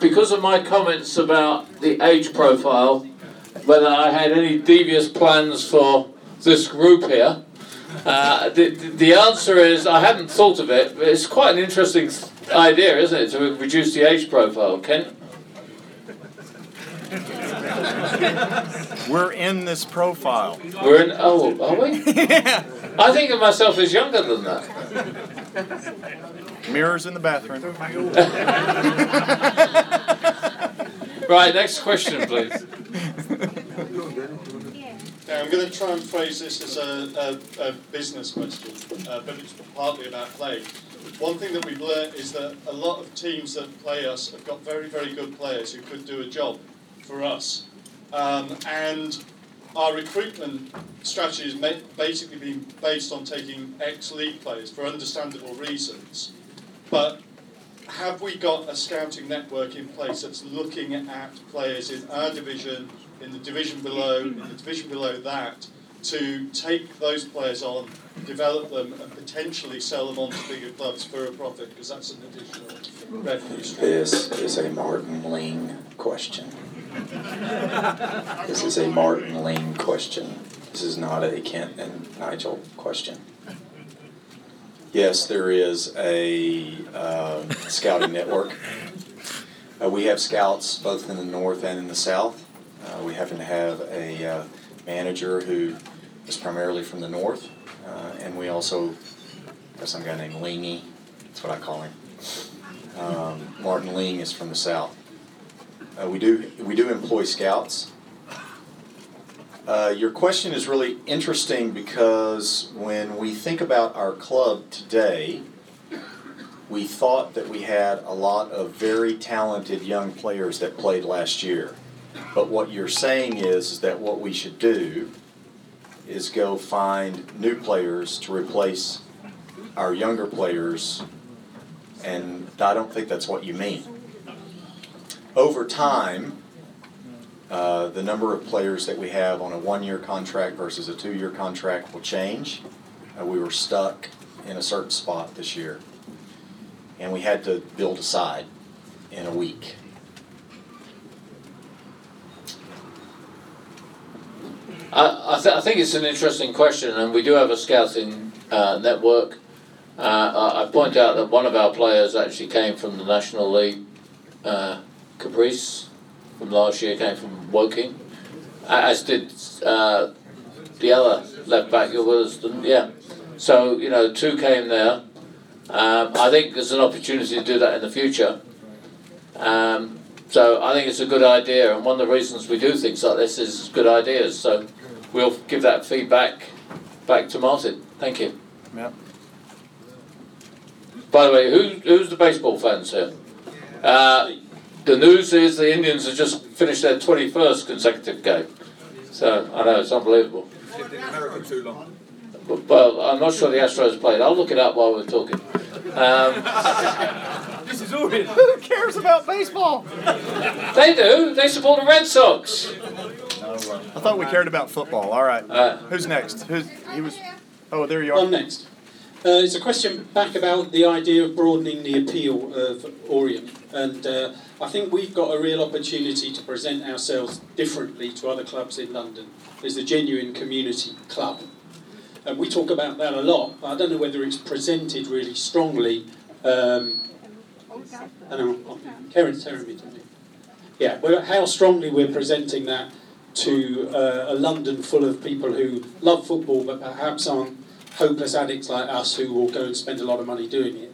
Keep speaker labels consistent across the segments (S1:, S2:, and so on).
S1: because of my comments about the age profile, whether I had any devious plans for this group here. Uh, the, the answer is I hadn't thought of it, but it's quite an interesting idea, isn't it, to reduce the age profile. Kent?
S2: We're in this profile.
S1: We're in. Oh, are we?
S2: yeah.
S1: I think of myself as younger than that.
S2: Mirrors in the bathroom.
S1: right, next question, please.
S3: Yeah, I'm going to try and phrase this as a, a, a business question, uh, but it's partly about play. One thing that we've learned is that a lot of teams that play us have got very, very good players who could do a job for us. Um, and our recruitment strategy has basically been based on taking ex-league players for understandable reasons. But have we got a scouting network in place that's looking at players in our division, in the division below, in the division below that, to take those players on, develop them, and potentially sell them on to bigger clubs for a profit? Because that's an additional revenue stream.
S4: This is a Martin Ling question. This is a Martin Ling question. This is not a Kent and Nigel question. Yes, there is a um, scouting network. Uh, we have scouts both in the north and in the south. Uh, we happen to have a uh, manager who is primarily from the north, uh, and we also have some guy named Lingy. That's what I call him. Um, Martin Ling is from the south. Uh, we do we do employ scouts. Uh, your question is really interesting because when we think about our club today, we thought that we had a lot of very talented young players that played last year. But what you're saying is, is that what we should do is go find new players to replace our younger players, and I don't think that's what you mean. Over time, uh, the number of players that we have on a one-year contract versus a two-year contract will change. Uh, we were stuck in a certain spot this year, and we had to build a side in a week.
S1: I, I, th- I think it's an interesting question, and we do have a scouting uh, network. Uh, I, I point out that one of our players actually came from the National League, uh, Caprice, from last year, came from Woking, as did uh, the other left back, your Williston, yeah. So, you know, two came there. Um, I think there's an opportunity to do that in the future. Um, so I think it's a good idea, and one of the reasons we do things like this is good ideas. So we'll give that feedback back to Martin. Thank you.
S2: Yep.
S1: By the way, who, who's the baseball fans here? Uh, the news is the Indians have just finished their 21st consecutive game. So I know it's unbelievable.
S5: Lived in America too long.
S1: But, well, I'm not sure the Astros played. I'll look it up while we're talking. Um,
S5: This is all.
S2: Who cares about baseball?
S1: they do. They support the Red Sox.
S2: I thought we cared about football. All right.
S1: Uh,
S2: Who's next? Who's he was? Oh, there you are.
S6: I'm next. Uh, it's a question back about the idea of broadening the appeal of Orient, and uh, I think we've got a real opportunity to present ourselves differently to other clubs in London as a genuine community club. And we talk about that a lot. But I don't know whether it's presented really strongly. Um, know, Karen's telling me, don't? Yeah, well, how strongly we're presenting that to uh, a London full of people who love football but perhaps aren't hopeless addicts like us who will go and spend a lot of money doing it.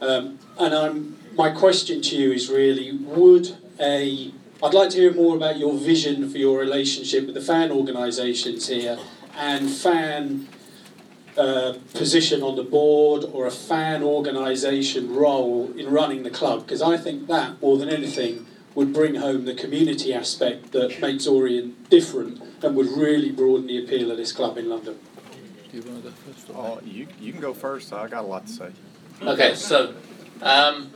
S6: Um, and I'm, my question to you is really would a I'd like to hear more about your vision for your relationship with the fan organisations here and fan uh, position on the board or a fan organisation role in running the club because I think that more than anything would bring home the community aspect that makes Orient different and would really broaden the appeal of this club in London.
S1: do you want to go first?
S2: Oh, you you can go first. I got a lot to say.
S1: Okay, so um,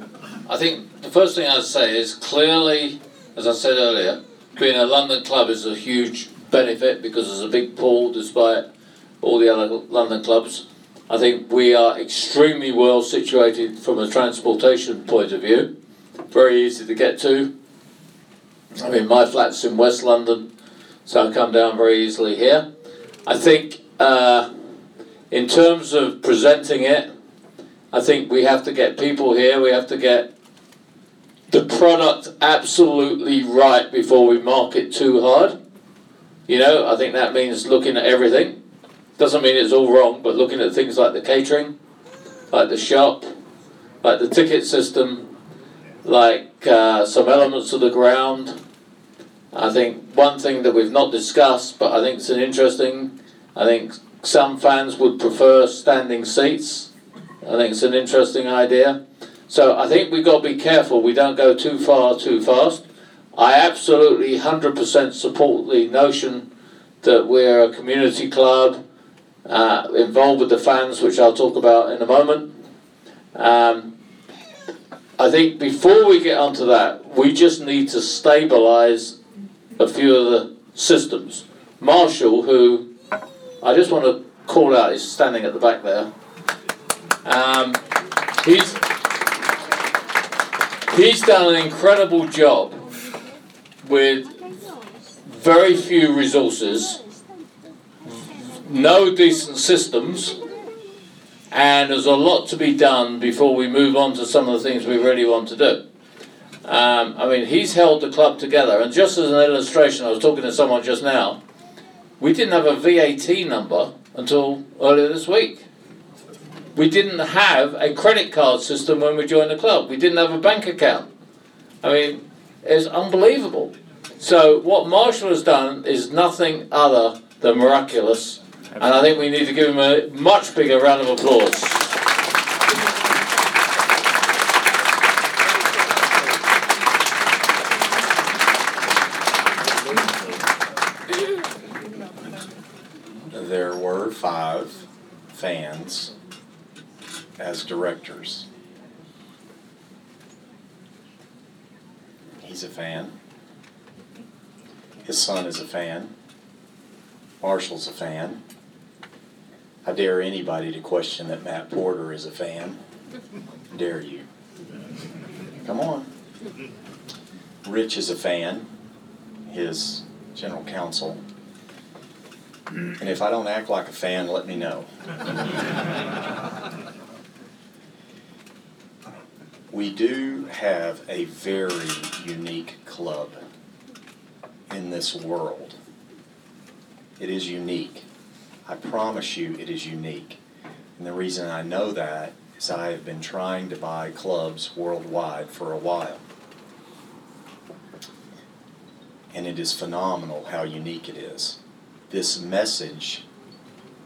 S1: I think the first thing I'd say is clearly, as I said earlier, being a London club is a huge benefit because there's a big pool despite all the other London clubs. I think we are extremely well situated from a transportation point of view. very easy to get to. I mean, my flat's in West London, so I come down very easily here. I think uh, in terms of presenting it, I think we have to get people here, we have to get the product absolutely right before we market too hard. You know, I think that means looking at everything. Doesn't mean it's all wrong, but looking at things like the catering, like the shop, like the ticket system, like uh, some elements of the ground. I think one thing that we've not discussed, but I think it's an interesting. I think some fans would prefer standing seats. I think it's an interesting idea. So I think we've got to be careful we don't go too far too fast. I absolutely 100% support the notion that we're a community club uh, involved with the fans, which I'll talk about in a moment. Um, I think before we get onto that, we just need to stabilise a few of the systems. Marshall, who I just want to call out, is standing at the back there. Um, he's he's done an incredible job with very few resources, no decent systems, and there's a lot to be done before we move on to some of the things we really want to do. Um, I mean, he's held the club together, and just as an illustration, I was talking to someone just now. We didn't have a VAT number until earlier this week. We didn't have a credit card system when we joined the club. We didn't have a bank account. I mean, it's unbelievable. So what Marshall has done is nothing other than miraculous, and I think we need to give him a much bigger round of applause.
S4: There were five fans as directors. He's a fan. His son is a fan. Marshall's a fan. I dare anybody to question that Matt Porter is a fan. Dare you. Come on. Rich is a fan, his general counsel. And if I don't act like a fan, let me know. We do have a very unique club in this world. It is unique. I promise you, it is unique. And the reason I know that is I have been trying to buy clubs worldwide for a while. And it is phenomenal how unique it is. This message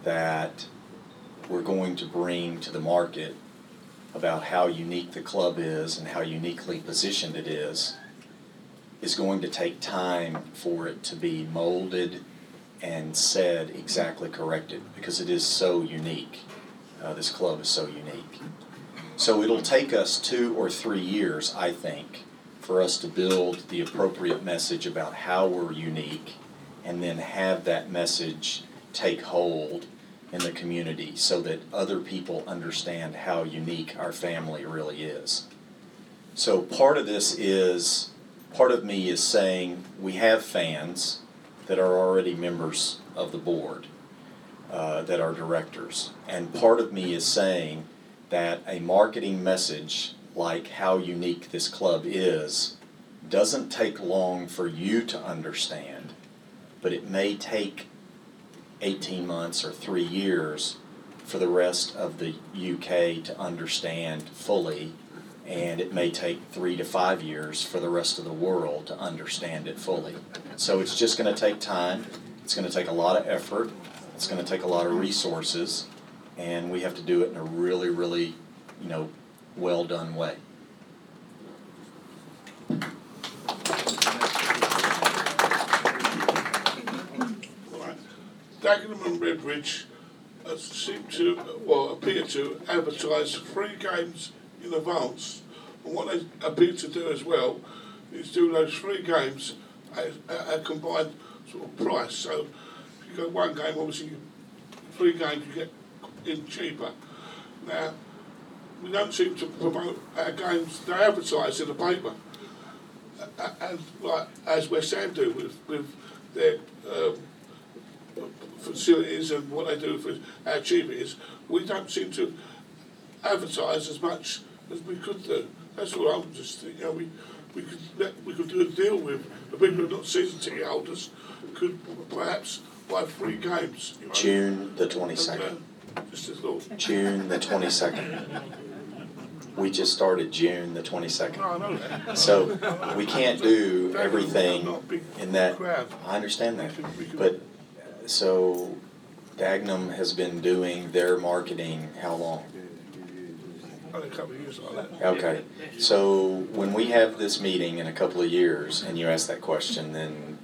S4: that we're going to bring to the market about how unique the club is and how uniquely positioned it is is going to take time for it to be molded and said exactly corrected because it is so unique. Uh, this club is so unique. So it'll take us two or three years, I think, for us to build the appropriate message about how we're unique and then have that message take hold in the community so that other people understand how unique our family really is. So part of this is, part of me is saying we have fans that are already members of the board, uh, that are directors. And part of me is saying that a marketing message like how unique this club is doesn't take long for you to understand, but it may take 18 months or three years for the rest of the UK to understand fully, and it may take three to five years for the rest of the world to understand it fully. So it's just going to take time, it's going to take a lot of effort, it's going to take a lot of resources, and we have to do it in a really, really, you know, well done way.
S5: Right. Dagenham and Redbridge uh, seem to, well, appear to advertise three games in advance. And what they appear to do as well is do those three games at at a combined sort of price. So if you go one game, obviously, three games you get in cheaper. Now, we don't seem to promote our games. They advertise in the paper, A- a- and like as West Ham do with with their um, facilities and what they do for how cheap it is. We don't seem to advertise as much as we could do. That's what I'm just thinking. You know, we we could let, we could do a deal with the people who are not season ticket holders could perhaps buy free games. You know?
S4: June the
S5: And, uh,
S4: 22nd.
S5: Just a thought.
S4: June the 22nd. We just started June the 22nd.
S5: No, I know that.
S4: So we can't do everything in that. I understand that.
S5: We could- we could-
S4: But, so Dagenham has been doing their marketing how long?
S5: A couple of years like that.
S4: Okay, so when we have this meeting in a couple of years and you ask that question, then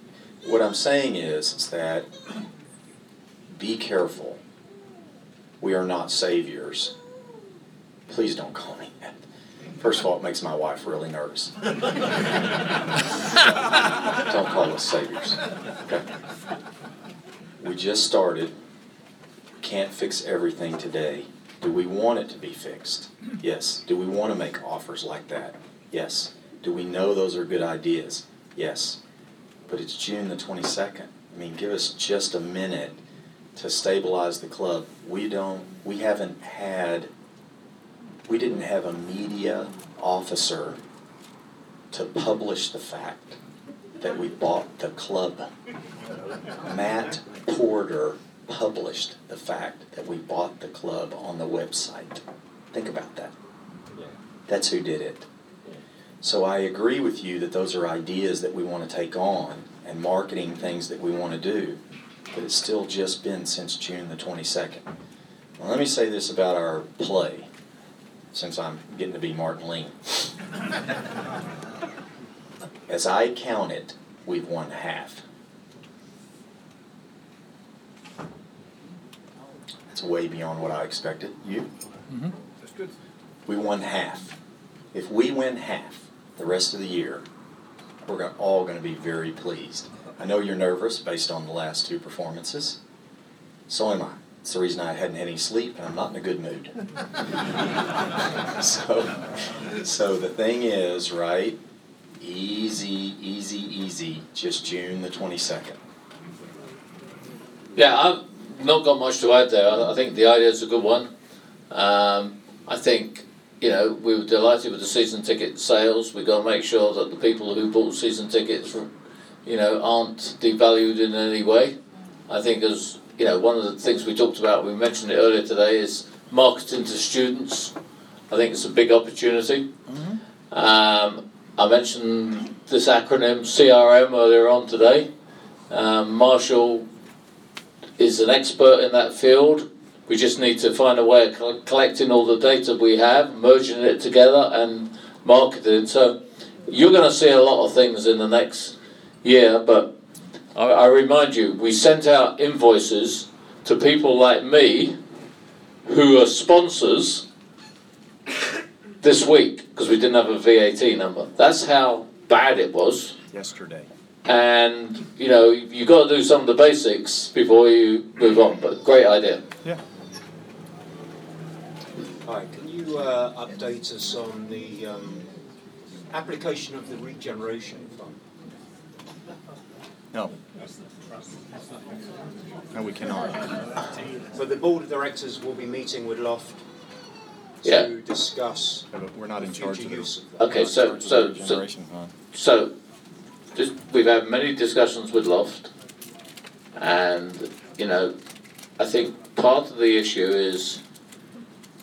S4: what I'm saying is, is that be careful. We are not saviors. Please don't call me that. First of all, it makes my wife really nervous. Don't call us saviors. Okay. We just started. Can't fix everything today. Do we want it to be fixed? Yes. Do we want to make offers like that? Yes. Do we know those are good ideas? Yes. But it's June the 22nd. I mean, give us just a minute to stabilize the club. We don't, we haven't had, we didn't have a media officer to publish the fact that we bought the club. Matt Porter published the fact that we bought the club on the website. Think about that. That's who did it. So I agree with you that those are ideas that we want to take on and marketing things that we want to do, but it's still just been since June the 22nd. Well, let me say this about our play, since I'm getting to be Martin Ling. As I count it, we've won half. That's way beyond what I expected. You? Mm-hmm.
S2: That's good.
S4: We won half. If we win half the rest of the year, we're gonna, all going to be very pleased. I know you're nervous based on the last two performances. So am I. It's the reason I hadn't had any sleep and I'm not in a good mood. so, so the thing is, right? Easy, easy, easy. Just June the 22nd.
S1: Yeah, I've not got much to add there. I, I think the idea is a good one. Um, I think, you know, we were delighted with the season ticket sales. We've got to make sure that the people who bought season tickets, you know, aren't devalued in any way. I think as, you know, one of the things we talked about, we mentioned it earlier today, is marketing to students. I think it's a big opportunity. Um, I mentioned this acronym CRM earlier on today. Um, Marshall is an expert in that field. We just need to find a way of col- collecting all the data we have, merging it together, and marketing. It. So you're going to see a lot of things in the next year. But I, I remind you, we sent out invoices to people like me, who are sponsors, this week because we didn't have a VAT number. That's how bad it was
S2: Yesterday.
S1: And you know you've got to do some of the basics before you move on. But great idea. Yeah.
S7: Hi, can you uh, update us on the um, application of the regeneration fund?
S2: No. No, we cannot.
S7: So the board of directors will be meeting with Loft
S1: Yeah.
S7: to discuss
S2: Yeah, but we're not in charge
S7: future
S2: of the.
S7: use of that.
S1: Okay,
S2: not
S1: so
S2: charge of the
S1: so so so just we've had many discussions with Loft, and you know, I think part of the issue is,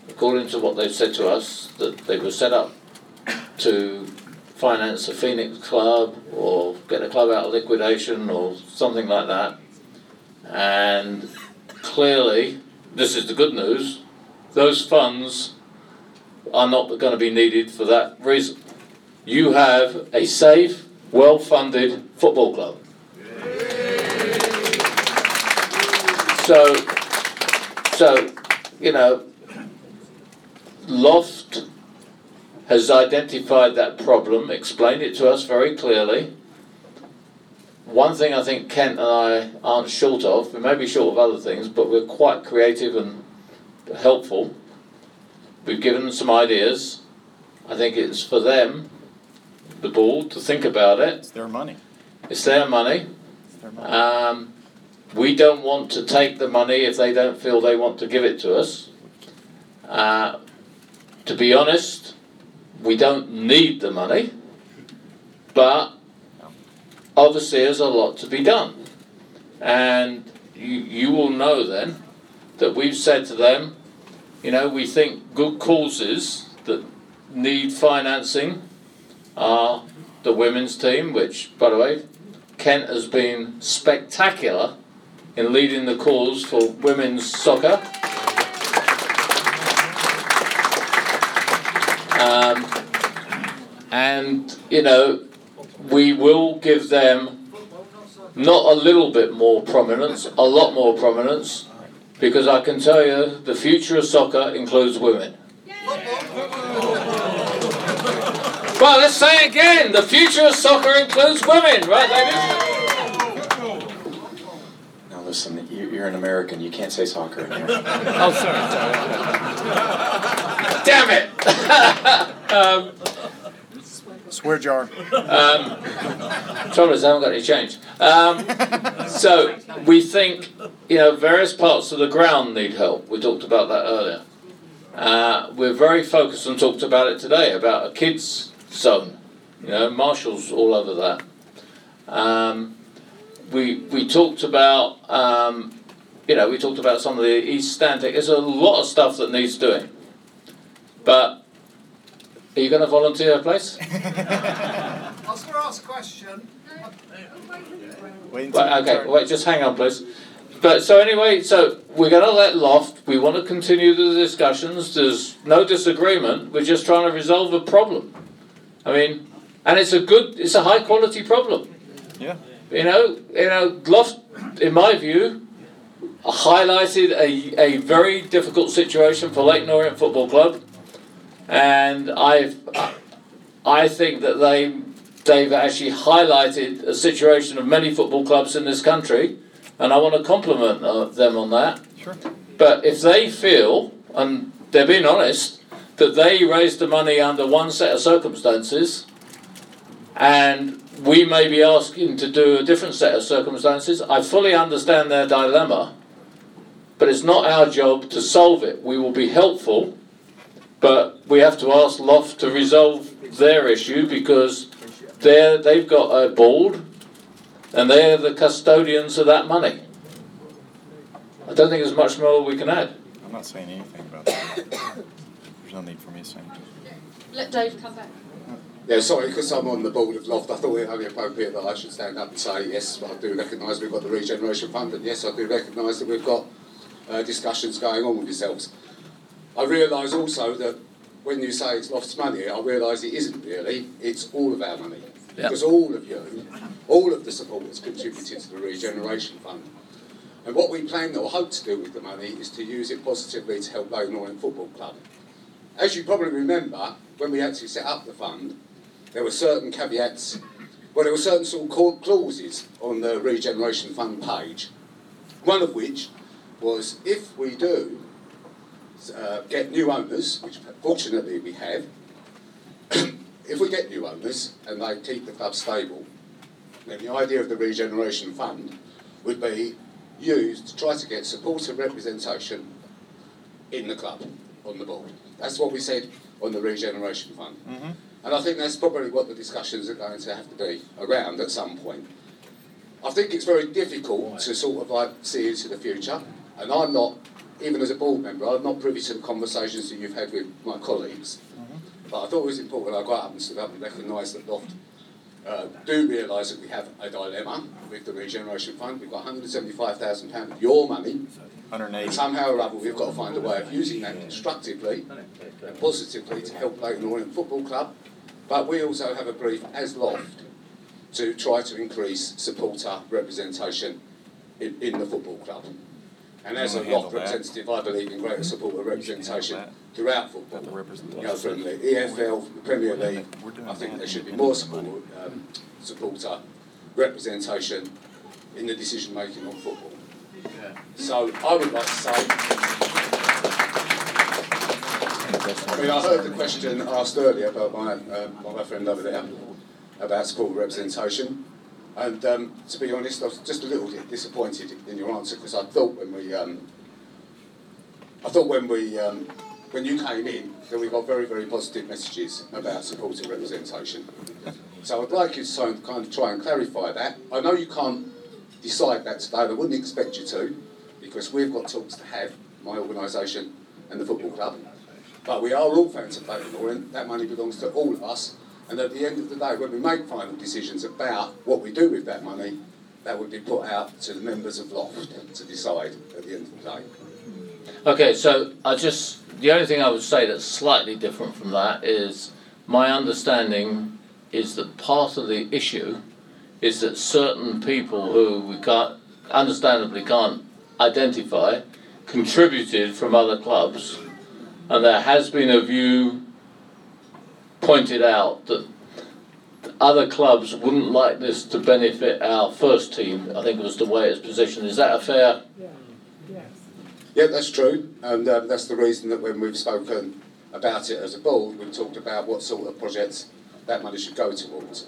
S1: according to what they've said to us, that they were set up to finance a Phoenix club or get a club out of liquidation or something like that. And clearly, this is the good news, those funds are not going to be needed for that reason. You have a safe, well-funded football club. So, so, you know, Loft has identified that problem, explained it to us very clearly. One thing I think Kent and I aren't short of, we may be short of other things, but we're quite creative and helpful, we've given them some ideas. I think it's for them, the board, to think about it.
S2: It's their money.
S1: It's their money.
S2: It's their money.
S1: Um, we don't want to take the money if they don't feel they want to give it to us. Uh, to be honest, we don't need the money, but obviously there's a lot to be done. And you, you will know then that we've said to them, you know, we think good causes that need financing are the women's team, which, by the way, Kent has been spectacular in leading the cause for women's soccer. Um, and, you know, we will give them not a little bit more prominence, a lot more prominence, because I can tell you the future of soccer includes women. Well, let's say again. The future of soccer includes women, right, ladies?
S4: Now listen, you- you're an American, you can't say soccer in here.
S2: Oh, sorry.
S1: Damn it! um,
S2: Swear jar.
S1: um, trouble is, I haven't got any change. Um, so we think, you know, various parts of the ground need help. We talked about that earlier. Uh, we're very focused and talked about it today about kids zone. You know, Marshall's all over that. Um, we we talked about, um, you know, we talked about some of the East Stand. There's a lot of stuff that needs doing. But are you going to volunteer a place?
S8: I was going to ask a question.
S2: Wait until
S1: Right,
S2: your
S1: okay, wait, just hang on, please. But so anyway, so we're going to let Loft. We want to continue the discussions. There's no disagreement. We're just trying to resolve a problem. I mean, and it's a good, it's a high quality problem.
S2: Yeah.
S1: You know, you know, Loft, in my view, highlighted a, a very difficult situation for Leyton Orient Football Club, and I've, I think that they they've actually highlighted a situation of many football clubs in this country, and I want to compliment uh, them on that.
S2: Sure.
S1: But if they feel, and they're being honest, that they raised the money under one set of circumstances, and we may be asking to do a different set of circumstances, I fully understand their dilemma, but it's not our job to solve it. We will be helpful, but we have to ask Loft to resolve their issue because they're, they've got a board and they're the custodians of that money. I don't think there's much more we can add.
S2: I'm not saying anything about that. There's no need for me to say anything.
S9: Let Dave come back.
S10: Yeah, sorry, because I'm on the board of Loft, I thought it only appropriate that I should stand up and say, yes, I do recognise we've got the Regeneration Fund, and yes, I do recognise that we've got uh, discussions going on with yourselves. I realise also that when you say it's Loft's money, I realise it isn't really, it's all of our money.
S1: Yeah.
S10: Because all of you, all of the supporters contributed to the Regeneration Fund. And what we plan or hope to do with the money is to use it positively to help Leyton Orient Football Club. As you probably remember, when we actually set up the fund, there were certain caveats, well, there were certain sort of clauses on the Regeneration Fund page. One of which was if we do uh, get new owners, which fortunately we have, if we get new owners and they keep the club stable, then the idea of the Regeneration Fund would be used to try to get supporter representation in the club, on the board. That's what we said on the Regeneration Fund. And I think that's probably what the discussions are going to have to be around at some point. I think it's very difficult to sort of like see into the future, and I'm not, even as a board member, I'm not privy to the conversations that you've had with my colleagues. But I thought it was important I got up and stood up and recognised that Loft uh, do realise that we have a dilemma with the Regeneration Fund. We've got £175,000 of your money,
S2: 180.
S10: somehow or other we've got to find a way of using that constructively and positively to help Leyton Orient Football Club. But we also have a brief as Loft to try to increase supporter representation in, in the football club. And as a
S2: Wanna
S10: Loft
S2: that?
S10: representative, I believe in greater supporter representation throughout football.
S2: Got the representation.
S10: You know, from the EFL, from the Premier League, I think there should be more support, um, supporter representation in the decision making on football. So I would like to say I mean, I heard the question asked earlier about my, by my friend over there about sport representation. And um, to be honest, I was just a little disappointed in your answer because I thought when we, um, I thought when we, um, when you came in, that we got very, very positive messages about supporter representation. So I'd like you to kind of try and clarify that. I know you can't decide that today, I wouldn't expect you to, because we've got talks to have, my organisation and the football club. But we are all fans of Clayton and that money belongs to all of us, and at the end of the day, when we make final decisions about what we do with that money, that would be put out to the members of Loft to decide at the end of the day.
S1: Okay, so I just, the only thing I would say that's slightly different from that is my understanding is that part of the issue is that certain people who we can't, understandably can't identify, contributed from other clubs, and there has been a view pointed out that other clubs wouldn't like this to benefit our first team, I think it was the way it's positioned. Is that a fair?
S10: Yeah, that's true, and um, that's the reason that when we've spoken about it as a board, we've talked about what sort of projects that money should go towards.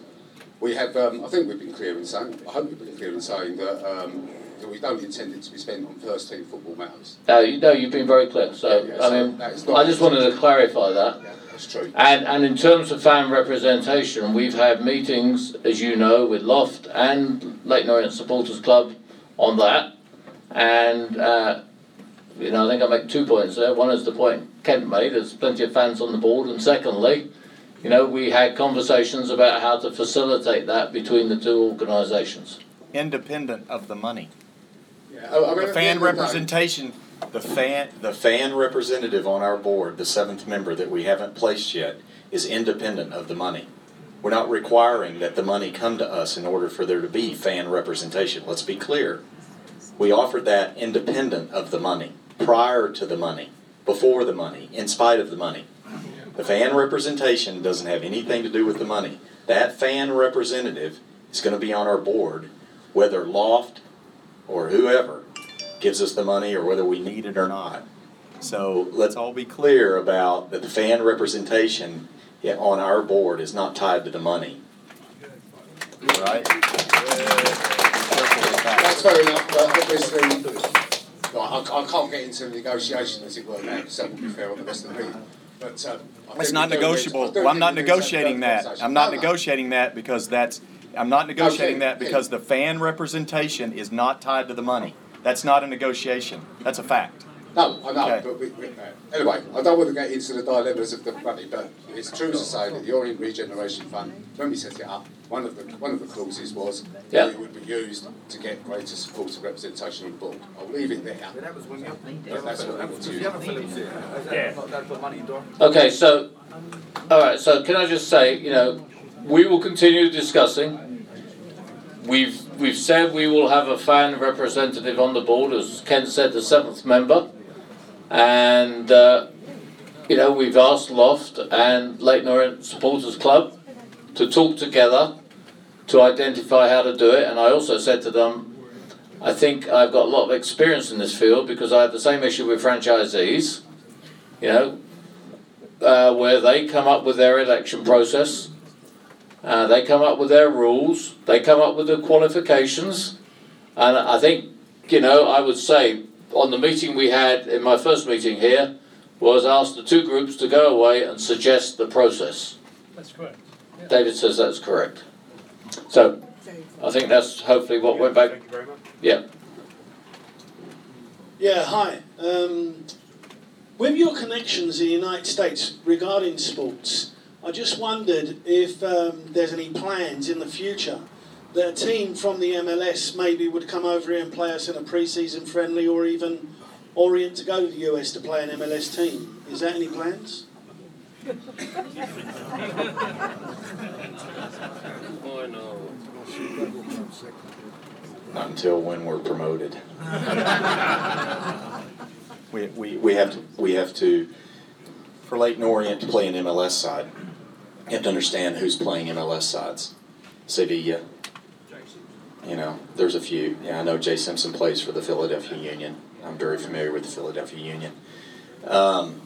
S10: We have, um, I think we've been clear in saying, I hope we've been clear in saying that, um, that we don't intend it to be spent on first team football matters.
S1: No, you know, you've been very clear, so,
S10: Yeah, yeah,
S1: I
S10: so
S1: mean, I just wanted to clarify that.
S10: Yeah, that's true.
S1: And, and in terms of fan representation, we've had meetings, as you know, with Loft and Leyton Orient Supporters Club on that. And, uh, you know, I think I make two points there. One is the point Kent made, there's plenty of fans on the board. And secondly, you know, we had conversations about how to facilitate that between the two organisations.
S2: Independent of the money.
S10: Yeah, I- I mean,
S2: The fan
S10: end of the day-
S4: representation, the fan, the fan representative on our board, the seventh member that we haven't placed yet, is independent of the money. We're not requiring that the money come to us in order for there to be fan representation. Let's be clear. We offered that independent of the money, prior to the money, before the money, in spite of the money. The fan representation doesn't have anything to do with the money. That fan representative is gonna be on our board, whether Loft or whoever gives us the money or whether we need it or not. So let's all be clear about that the fan representation on our board is not tied to the money. Right?
S10: That's fair enough, but obviously, no, I, I can't get into negotiation as it were now, because that would be fair on the rest of the. But, um,
S2: It's not
S10: we do need- I
S2: negotiable. Well, I'm not
S10: we need to have
S2: negotiating
S10: that.
S2: I'm not
S10: No, no.
S2: negotiating that because that's, I'm not negotiating
S10: Okay,
S2: that because the fan representation is not tied to the money. That's not a negotiation. That's a fact.
S10: No, I know,
S2: Okay.
S10: but we, we, uh, anyway, I don't want to get into the dilemmas of the money, but it's true to say that the Orient Regeneration Fund, when we set it up, one of the one of the clauses was
S1: Yeah.
S10: that it would be used to get greater support and representation on the board. I'll leave it there.
S8: That was when we
S10: But that's what we want to
S8: the
S10: use.
S8: other Phillips here. Yeah. Not that put money door.
S1: Okay, so, all right, so can I just say, you know, we will continue discussing. We've, we've said we will have a fan representative on the board, as Kent said, the seventh member. And, uh, you know, we've asked Loft and Leyton Orient Supporters Club to talk together to identify how to do it. And I also said to them, I think I've got a lot of experience in this field because I have the same issue with franchisees. You know, uh, where they come up with their election process, uh, they come up with their rules, they come up with the qualifications, and I think, you know, I would say on the meeting we had in my first meeting here was asked the two groups to go away and suggest the process.
S8: That's correct.
S1: David says that's correct. So I think that's hopefully what went back.
S8: Thank you very much.
S1: Yeah.
S11: Yeah, hi. Um, with your connections in the United States regarding sports, I just wondered if um, there's any plans in the future that a team from the MLS maybe would come over here and play us in a pre-season friendly or even Orient to go to the US to play an MLS team. Is that any plans?
S4: Not until when we're promoted. We, we, we have to, we have to, for Leyton Orient to play an MLS side, you have to understand who's playing MLS sides. Sevilla. You know, there's a few. Yeah, I know Jay Simpson plays for the Philadelphia Union. I'm very familiar with the Philadelphia Union. Um,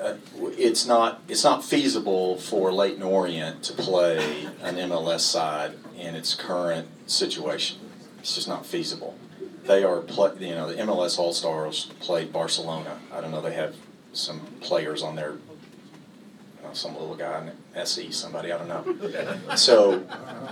S4: uh, it's not it's not feasible for Leyton Orient to play an MLS side in its current situation. It's just not feasible. They are play, you know the MLS All Stars played Barcelona. I don't know they have some players on there. Know, some little guy in SE, somebody I don't know. So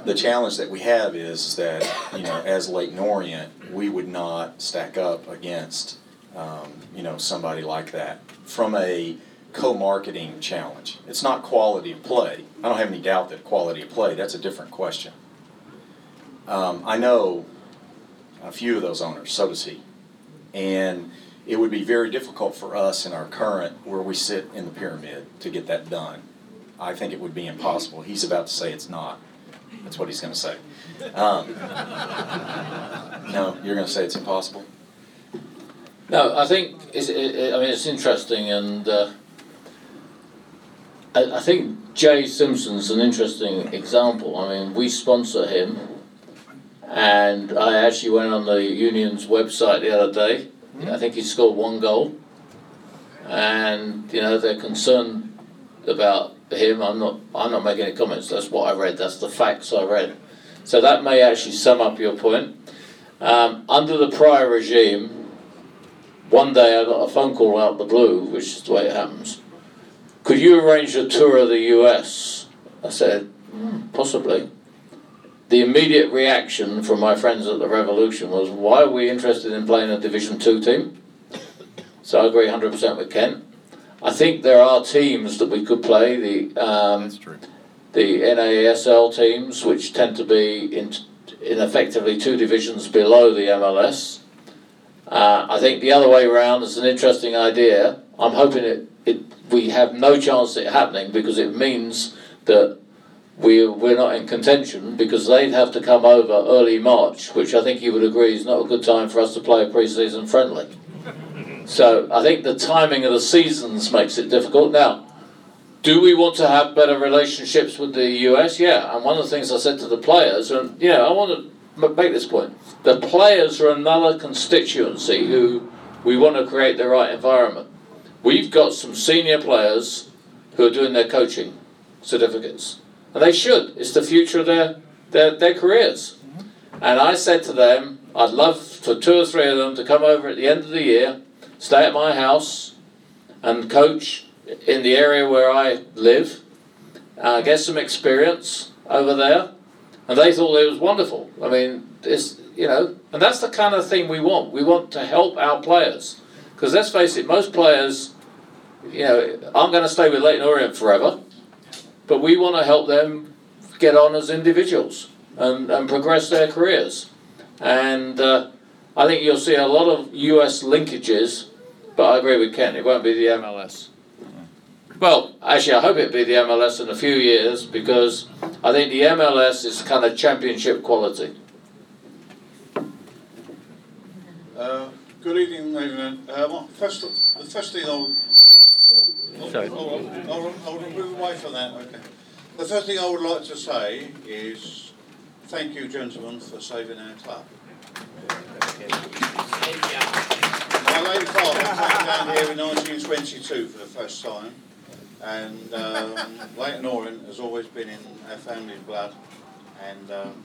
S4: the challenge that we have is that you know as Leyton Orient, we would not stack up against um, you know somebody like that from a co-marketing challenge. It's not quality of play. I don't have any doubt that quality of play. That's a different question. Um, I know a few of those owners, so does he, and it would be very difficult for us in our current where we sit in the pyramid to get that done. I think it would be impossible. He's about to say it's not. That's what he's going to say. Um, no, you're going to say it's impossible.
S1: No, I think it's, it, I mean it's interesting, and uh, I, I think Jay Simpson's an interesting example. I mean, we sponsor him, and I actually went on the union's website the other day. I think he scored one goal, and you know they're concerned about him. I'm not. I'm not making any comments. That's what I read. That's the facts I read. So that may actually sum up your point. Um, under the prior regime, one day I got a phone call out of the blue, which is the way it happens. Could you arrange a tour of the US? I said, "Hmm, possibly. The immediate reaction from my friends at the Revolution was, why are we interested in playing a Division Two team? So I agree 100% with Kent. I think there are teams that we could play. The um, the NASL teams, which tend to be in, in effectively two divisions below the MLS. Uh, I think the other way around is an interesting idea. I'm hoping it, it we have no chance of it happening because it means that we, we're not in contention because they'd have to come over early March, which I think you would agree is not a good time for us to play a pre-season friendly. So I think the timing of the seasons makes it difficult. Now, do we want to have better relationships with the US? Yeah, and one of the things I said to the players, and yeah, I want to make this point: the players are another constituency who we want to create the right environment. We've got some senior players who are doing their coaching certificates, and they should. It's the future of their their, their careers. And I said to them, I'd love for two or three of them to come over at the end of the year, stay at my house, and coach in the area where I live, uh, get some experience over there, and they thought it was wonderful. I mean, it's you know, and that's the kind of thing we want. We want to help our players, because let's face it, most players, you know, aren't going to stay with Leyton Orient forever, but we want to help them get on as individuals and, and progress their careers, and uh, I think you'll see a lot of U.S. linkages, but I agree with Kent, it won't be the MLS. Well, actually, I hope it'll be the MLS in a few years because I think the MLS is kind of championship quality.
S12: Uh, good evening, everyone. Uh, well, first, the first thing I'll.
S1: Sorry.
S12: Hold on, hold on, hold on, move away from that, okay. The first thing I would like to say is thank you, gentlemen, for saving our club. My late father came down here in 1922 for the first time, and um, Leyton Orient has always been in our family's blood. And um,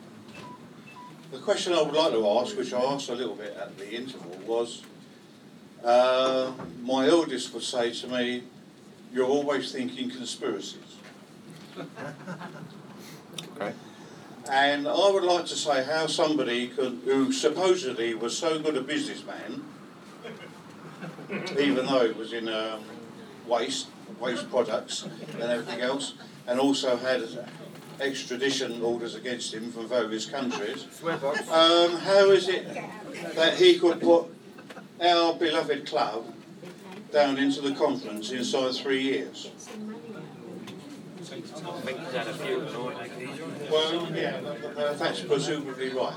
S12: the question I would like to ask, which I asked a little bit at the interval, was uh, my eldest would say to me, You're always thinking conspiracies.
S2: Okay.
S12: And I would like to say how somebody could, who supposedly was so good a businessman, even though it was in um, waste, waste products and everything else, and also had extradition orders against him from various countries. Um, how is it that he could put our beloved club down into the conference inside three years? Well, yeah, that- that- that's presumably right.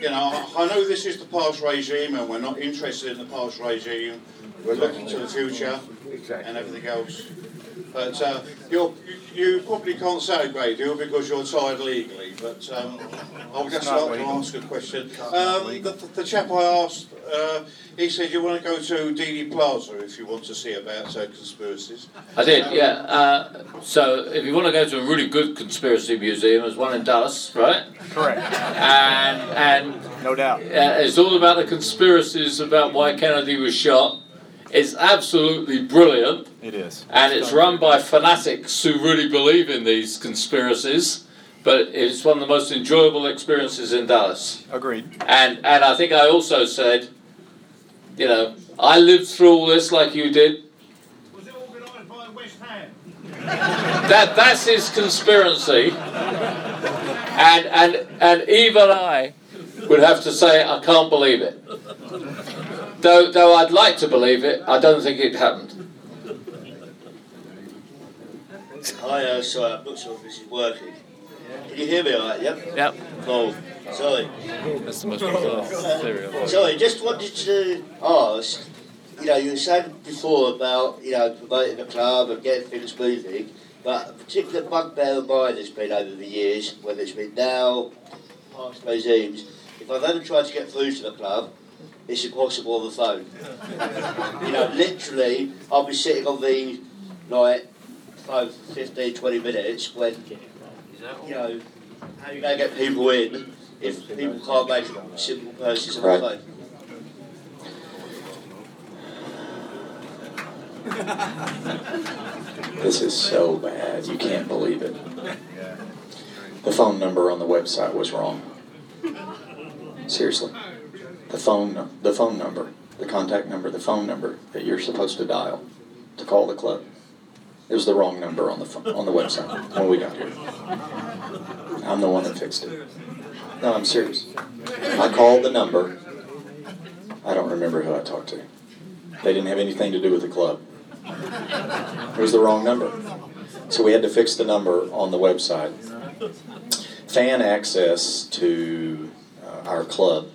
S12: You know, I know this is the past regime and we're not interested in the past regime. We're looking to the future and everything else. But uh, you're, you, you probably can't say a great deal because you're tied legally. But um, I would just like to ask a question. Um, the, the chap I asked, uh, he said you want to go to Dealey Plaza if you want to see about uh, conspiracies.
S1: I did, yeah. Uh, so if you want to go to a really good conspiracy museum, there's one in Dallas, right?
S2: Correct.
S1: And and
S2: No doubt.
S1: uh, it's all about the conspiracies about why Kennedy was shot. It's absolutely brilliant,
S2: It is.
S1: and it's run by fanatics who really believe in these conspiracies. But it's one of the most enjoyable experiences in Dallas.
S2: Agreed.
S1: And and I think I also said, you know, I lived through all this like you did.
S8: Was it organised by West Ham?
S1: That that's his conspiracy. And and and even I would have to say I can't believe it. Though though I'd like to believe it, I don't think it happened.
S13: Hi, uh, sorry, I'm not sure if this is working. Can you hear me all right, yep?
S1: Yep.
S13: Cool. Sorry.
S1: That's the most bizarre theory I've heard.
S13: Sorry, just wanted to ask, you know, you said before about, you know, promoting the club and getting things moving, but a particular bugbear of mine has been over the years, whether it's been now, past regimes, if I've ever tried to get through to the club, it's impossible on the phone. you know, literally, I'll be sitting on the, like, phone for 15, 20 minutes when, you know, how are you going to get people in if people can't make simple purchases on
S4: Right.
S13: the?
S4: This is so bad, you can't believe it. The phone number on the website was wrong. Seriously. The phone, the phone number, the contact number, the phone number that you're supposed to dial to call the club. It was the wrong number on the phone, on the website when we got here. I'm the one that fixed it. No, I'm serious. I called the number. I don't remember who I talked to. They didn't have anything to do with the club. It was the wrong number. So we had to fix the number on the website. Fan access to uh, our club,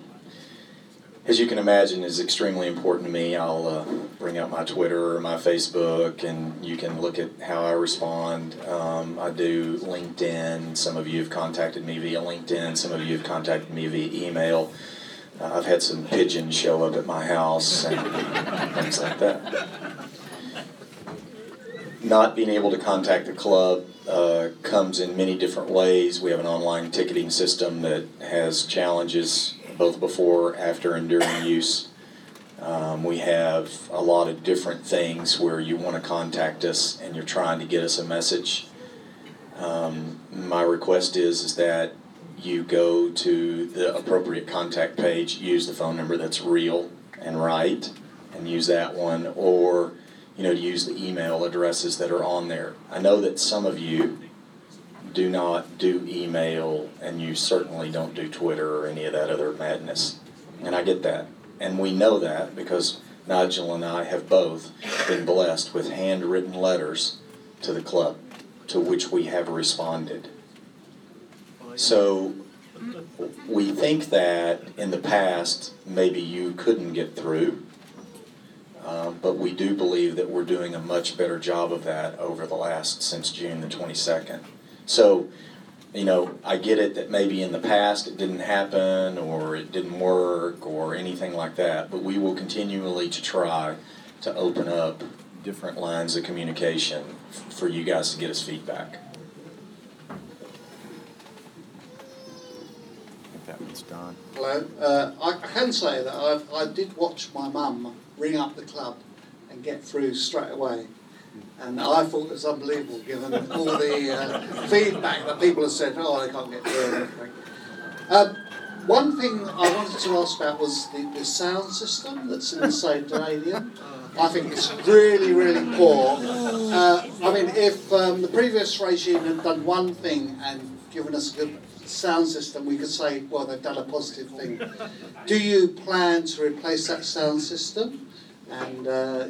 S4: as you can imagine, is extremely important to me. I'll uh, bring out my Twitter or my Facebook, and you can look at how I respond. Um, I do LinkedIn. Some of you have contacted me via LinkedIn. Some of you have contacted me via email. Uh, I've had some pigeons show up at my house and things like that not being able to contact the club uh, comes in many different ways. We have an online ticketing system that has challenges both before, after, and during use. Um, we have a lot of different things where you want to contact us and you're trying to get us a message. Um, my request is, is that you go to the appropriate contact page, use the phone number that's real and right, and use that one, or you know, use the email addresses that are on there. I know that some of you do not do email, and you certainly don't do Twitter or any of that other madness. And I get that. And we know that because Nigel and I have both been blessed with handwritten letters to the club to which we have responded. So we think that in the past, maybe you couldn't get through. Um, but we do believe that we're doing a much better job of that over the last since June the 22nd. So, you know, I get it that maybe in the past it didn't happen or it didn't work or anything like that, but we will continually to try to open up different lines of communication for you guys to get us feedback.
S2: I think that one's done.
S14: Hello. Uh, I I can say that I've, I did watch my mum ring up the club and get through straight away. And I thought it was unbelievable given all the uh, feedback that people have said, oh, they can't get through and everything. Um, one thing I wanted to ask about was the, the sound system that's in the stadium. I think it's really, really poor. Uh, I mean, if um, the previous regime had done one thing and given us a good sound system, we could say, well, they've done a positive thing. Do you plan to replace that sound system? And uh,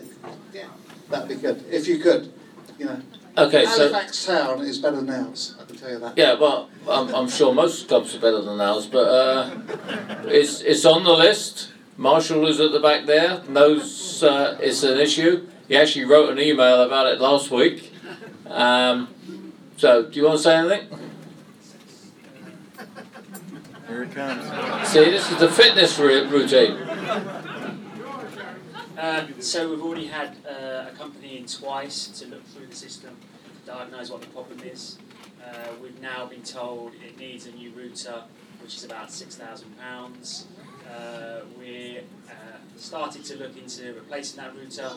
S14: yeah, that'd be good if you could. You know,
S1: Okay, so-
S14: Halifax Town is better than ours. I can tell you that.
S1: Yeah, well, I'm, I'm sure most clubs are better than ours, but uh, it's it's on the list. Marshall is at the back there, knows uh, it's an issue. He actually wrote an email about it last week. Um, so, do you want to say anything?
S2: Here it comes.
S1: See, this is the fitness routine.
S15: Um, so we've already had uh, a company in twice to look through the system, diagnose what the problem is. Uh, we've now been told it needs a new router, which is about six thousand pounds. Uh, we uh, started to look into replacing that router,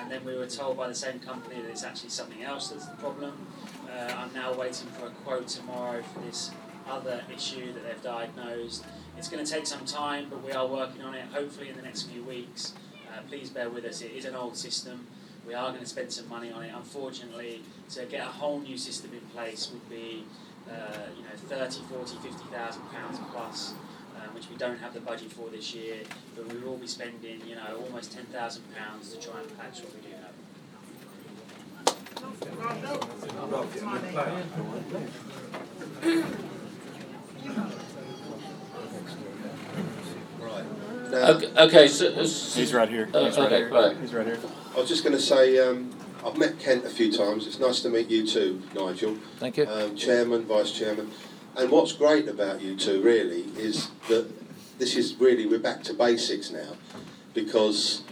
S15: and then we were told by the same company that it's actually something else that's the problem. Uh, I'm now waiting for a quote tomorrow for this other issue that they've diagnosed. It's going to take some time, but we are working on it. Hopefully, in the next few weeks. Uh, please bear with us. It is an old system. We are going to spend some money on it. Unfortunately, to get a whole new system in place would be, uh, you know, 30, 40, 50,000 pounds plus, um, which we don't have the budget for this year. But we will be spending, you know, almost 10,000 pounds to try and patch what we do have.
S1: Okay, okay so,
S2: He's right here.
S1: Uh,
S2: He's right
S1: okay,
S2: here.
S1: right.
S2: He's right here.
S16: I was just going to say, um, I've met Kent a few times. It's nice to meet you too, Nigel.
S1: Thank you.
S16: Um, chairman, vice chairman. And what's great about you two, really, is that this is really, we're back to basics now. Because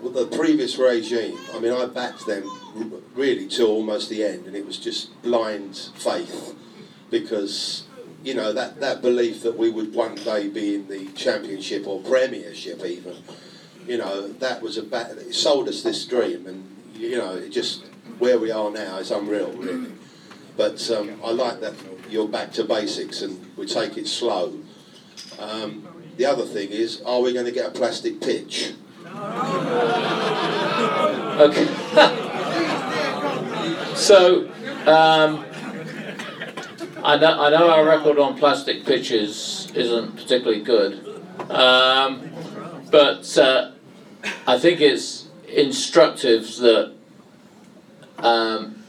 S16: with the previous regime, I mean, I backed them r- really till almost the end, and it was just blind faith. Because, you know, that, that belief that we would one day be in the championship or premiership even you know, that was a ba- it sold us this dream, and you know, it just where we are now is unreal, really. But um, I like that you're back to basics and we take it slow. Um, the other thing is, are we going to get a plastic pitch?
S1: Okay. so, um, I know I know our record on plastic pitches isn't particularly good, um, but uh, I think it's instructive that um,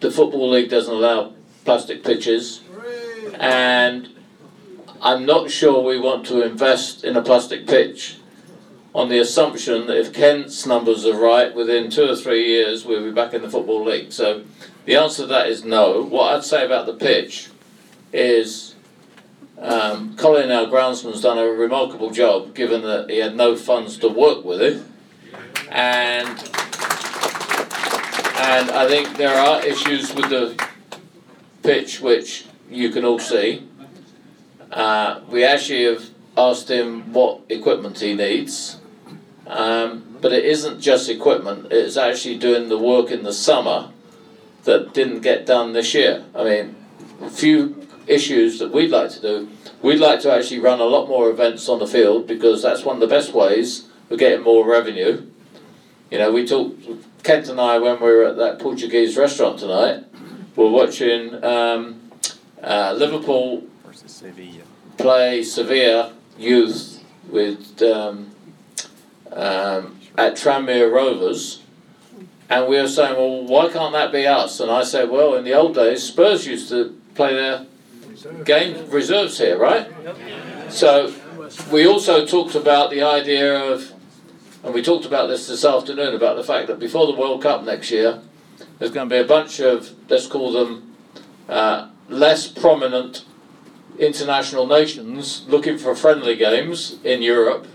S1: the football league doesn't allow plastic pitches, and I'm not sure we want to invest in a plastic pitch on the assumption that if Kent's numbers are right, within two or three years we'll be back in the Football League. So the answer to that is no. What I'd say about the pitch is um, Colin, our groundsman's done a remarkable job given that he had no funds to work with it. And, and I think there are issues with the pitch which you can all see. Uh, we actually have asked him what equipment he needs. Um, but it isn't just equipment, it's actually doing the work in the summer that didn't get done this year. I mean, a few issues that we'd like to do. We'd like to actually run a lot more events on the field because that's one of the best ways of getting more revenue. You know, we talked, Kent and I, when we were at that Portuguese restaurant tonight, we're watching um, uh, Liverpool
S2: Versus Sevilla.
S1: play Sevilla youth with um, um, at Tranmere Rovers, and we were saying, well, why can't that be us? And I said, well, in the old days, Spurs used to play their game reserves here, right? So we also talked about the idea of, and we talked about this this afternoon about the fact that before the World Cup next year, there's going to be a bunch of let's call them uh, less prominent international nations looking for friendly games in Europe.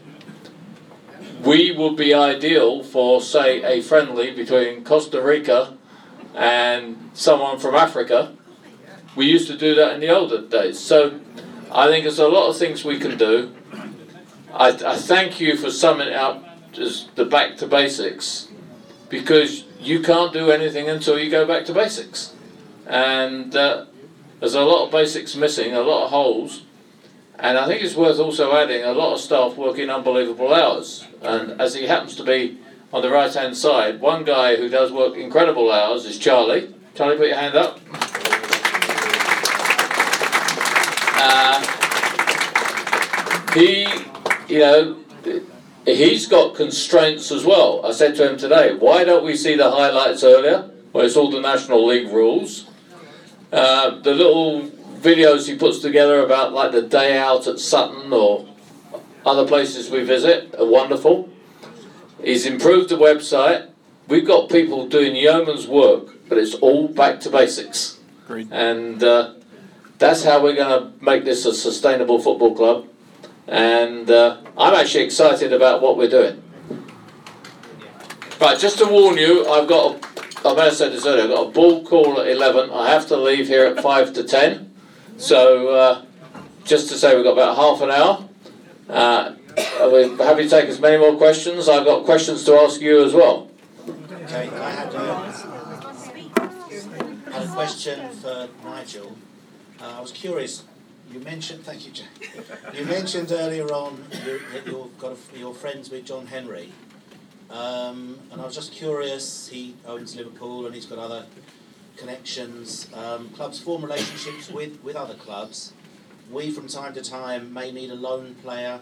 S1: We would be ideal for, say, a friendly between Costa Rica and someone from Africa. We used to do that in the older days. So I think there's a lot of things we can do. I, I thank you for summing up as the back to basics because you can't do anything until you go back to basics. And uh, there's a lot of basics missing, a lot of holes. And I think it's worth also adding a lot of staff working unbelievable hours. And as he happens to be on the right hand side, one guy who does work incredible hours is Charlie. Charlie, put your hand up. Uh, he, you know, he's got constraints as well. I said to him today, why don't we see the highlights earlier? Well, it's all the National League rules. Uh, the little videos he puts together about like the day out at Sutton or other places we visit are wonderful. He's improved the website. we've got people doing yeoman's work, but it's all back to basics.
S2: Agreed.
S1: And uh, that's how we're going to make this a sustainable football club. And uh, I'm actually excited about what we're doing. Right, just to warn you, I've got, a, I may have said this earlier, I've got a ball call at 11. I have to leave here at 5 to 10. So, uh, just to say, we've got about half an hour. Uh, are we happy to take as many more questions? I've got questions to ask you as well.
S17: Okay, I had a, had a question for Nigel. Uh, I was curious. You mentioned, thank you, Jack. You mentioned earlier on that you've got a, you're friends with John Henry, um, and I was just curious. He owns Liverpool and he's got other connections. Um, clubs form relationships with, with other clubs. We, from time to time, may need a loan player.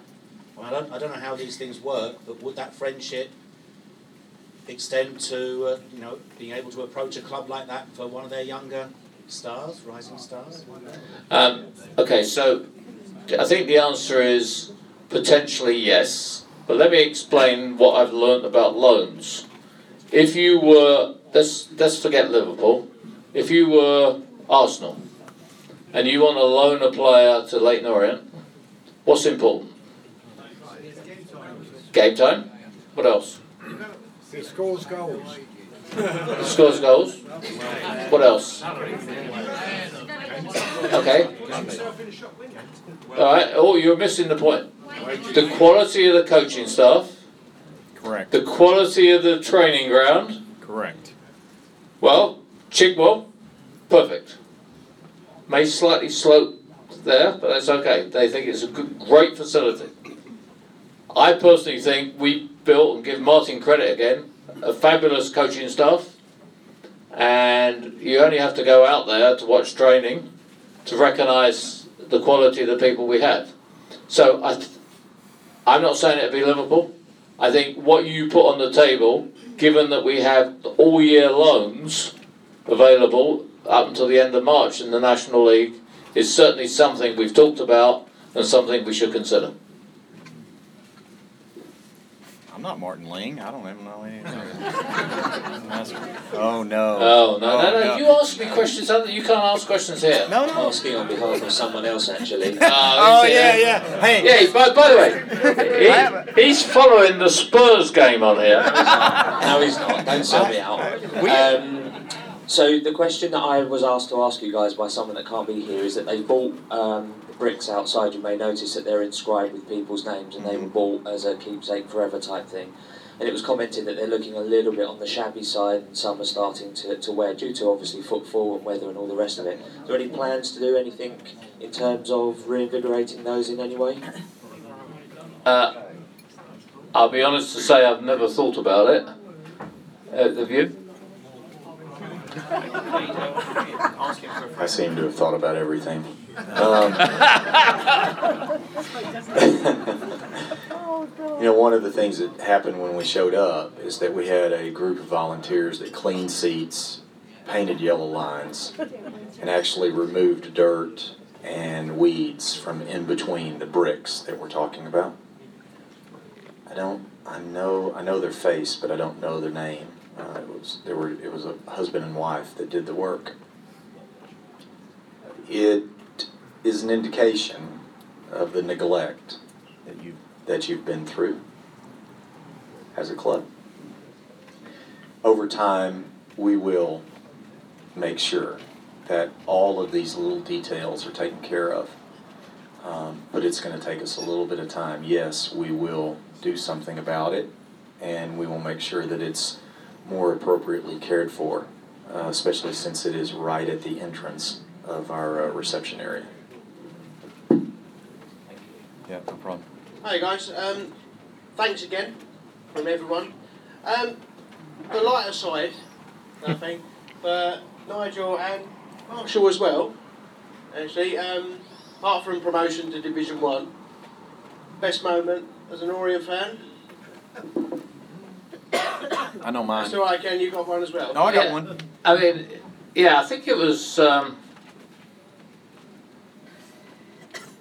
S17: I, I, don't, I don't know how these things work, but would that friendship extend to uh, you know being able to approach a club like that for one of their younger stars, rising stars?
S1: Um, okay, so I think the answer is potentially yes. But let me explain what I've learned about loans. If you were, let's, let's forget Liverpool, if you were Arsenal and you want to loan a player to Leyton Orient, what's important? Game time? What else?
S18: He scores goals.
S1: Scores goals? What else? Okay. Alright, oh, you're missing the point. The quality of the coaching staff,
S2: Correct.
S1: the quality of the training ground.
S2: Correct.
S1: Well, Chigwell, perfect. May slightly slope there, but that's okay. They think it's a good, great facility. I personally think we built, and give Martin credit again, a fabulous coaching staff. And you only have to go out there to watch training to recognise the quality of the people we have. So I, th- I'm not saying it'd be Liverpool. I think what you put on the table, given that we have all year loans available up until the end of March in the National League, is certainly something we've talked about and something we should consider.
S2: I'm not Martin Ling. I don't even know anything. oh no.
S1: Oh no no no! You ask me questions. other- You can't ask questions here.
S2: No no.
S19: Asking on behalf of someone else, actually.
S1: Oh, is
S2: yeah, yeah. Hey.
S1: Yeah. By, by the way, he, he's following the Spurs game on here.
S19: no, he's not. Don't sell me out. Um, so the question that I was asked to ask you guys by someone that can't be here is that they bought um, bricks outside. You may notice that they're inscribed with people's names, and they were bought as a keepsake forever type thing. And it was commented that they're looking a little bit on the shabby side, and some are starting to, to wear due to obviously footfall and weather and all the rest of it. Are there any plans to do anything in terms of reinvigorating those in any way?
S1: Uh, I'll be honest to say I've never thought about it. Uh, have you?
S4: I seem to have thought about everything. Um, you know, one of the things that happened when we showed up is that we had a group of volunteers that cleaned seats, painted yellow lines, and actually removed dirt and weeds from in between the bricks that we're talking about. I don't. I know. I know their face, but I don't know their name. Uh, it was there were. It was a husband and wife that did the work. It is an indication of the neglect that you that you've been through as a club. Over time, we will make sure that all of these little details are taken care of. Um, but it's going to take us a little bit of time. Yes, we will do something about it, and we will make sure that it's more appropriately cared for, uh, especially since it is right at the entrance of our uh, reception area. Thank you.
S2: Yeah, no problem.
S20: Hi guys, um, thanks again from everyone. Um, the lighter side, I think, for Nigel and Marshall as well. Actually, um, apart from promotion to Division One, best moment as an Orient fan.
S2: I know mine.
S20: That's all right, Kent. You got one as well.
S2: No, I got
S1: Yeah.
S2: one.
S1: I mean, yeah, I think it was. Um,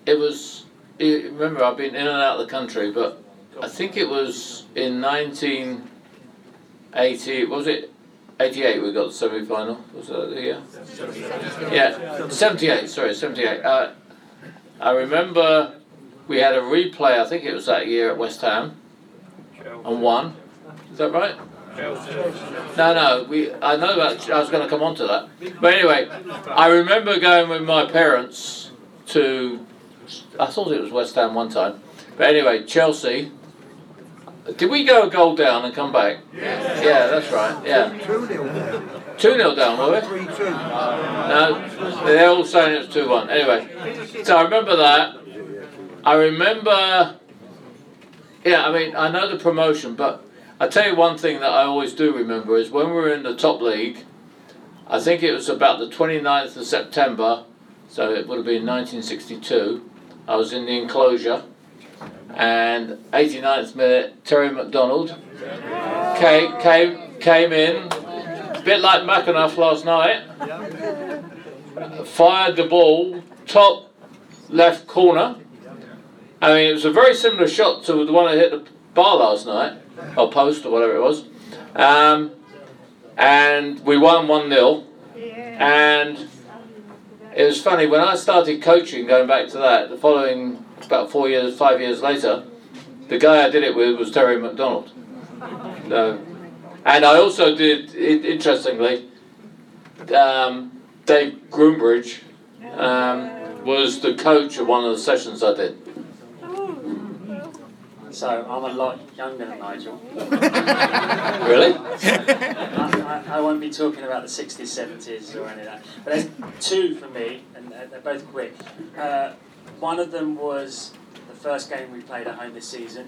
S1: it was. you Remember, I've been in and out of the country, but I think it was in 1980. Was it eighty-eight? We got the semi-final. Was that the year? Yeah, seventy-eight. Sorry, seventy-eight. Uh, I remember we had a replay. I think it was that year at West Ham, and won. Is that right? No, no. We. I know that. I was going to come on to that. But anyway, I remember going with my parents to. I thought it was West Ham one time. But anyway, Chelsea. Did we go a goal down and come back? Yeah, that's right. Yeah. 2 0 down, were we? No, they're all saying it was 2 1. Anyway, so I remember that. I remember. Yeah, I mean, I know the promotion, but I tell you one thing that I always do remember is when we were in the top league, I think it was about the 29th of September, so it would have been 1962. I was in the enclosure and 89th minute, Terry McDonald came, came, came in, a bit like McAnuff last night, fired the ball, top left corner. I mean, it was a very similar shot to the one I hit the bar last night, or post, or whatever it was. Um, and we won 1 0. And it was funny, when I started coaching, going back to that, the following about four years, five years later, the guy I did it with was Terry McDonald. So, and I also did, interestingly, um, Dave Groombridge um, was the coach of one of the sessions I did.
S15: So I'm a lot younger than Nigel.
S1: really?
S15: I, I, I, won't be talking about the 60s, 70s or any of that. But there's two for me, and they're both quick. Uh, one of them was the first game we played at home this season,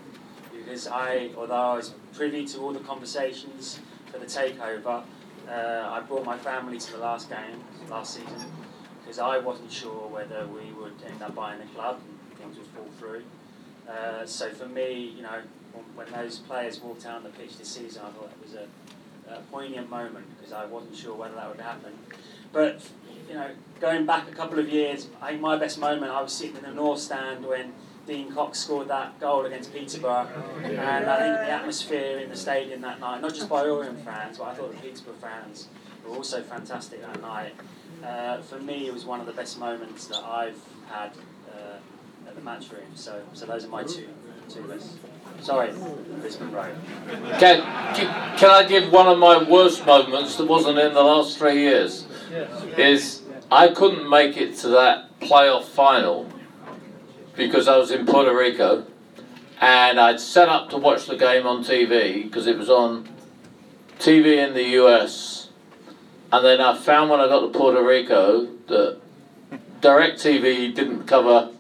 S15: because I, although I was privy to all the conversations for the takeover, uh, I brought my family to the last game last season because I wasn't sure whether we would end up buying the club and things would fall through. Uh, so for me, you know, when, those players walked out on the pitch this season, I thought it was a, a poignant moment because I wasn't sure whether that would happen. But you know, going back a couple of years, I think my best moment, I was sitting in the North Stand when Dean Cox scored that goal against Peterborough, and I think the atmosphere in the stadium that night, not just by Orient fans, but I thought the Peterborough fans were also fantastic that night. Uh, for me, it was one of the best moments that I've had the matchroom. So, so those are my two two lists. Sorry, Brisbane Road.
S1: Can, can I give one of my worst moments that wasn't in the last three years? Is I couldn't make it to that playoff final because I was in Puerto Rico and I'd set up to watch the game on TV because it was on TV in the US. And then I found when I got to Puerto Rico that DirecTV didn't cover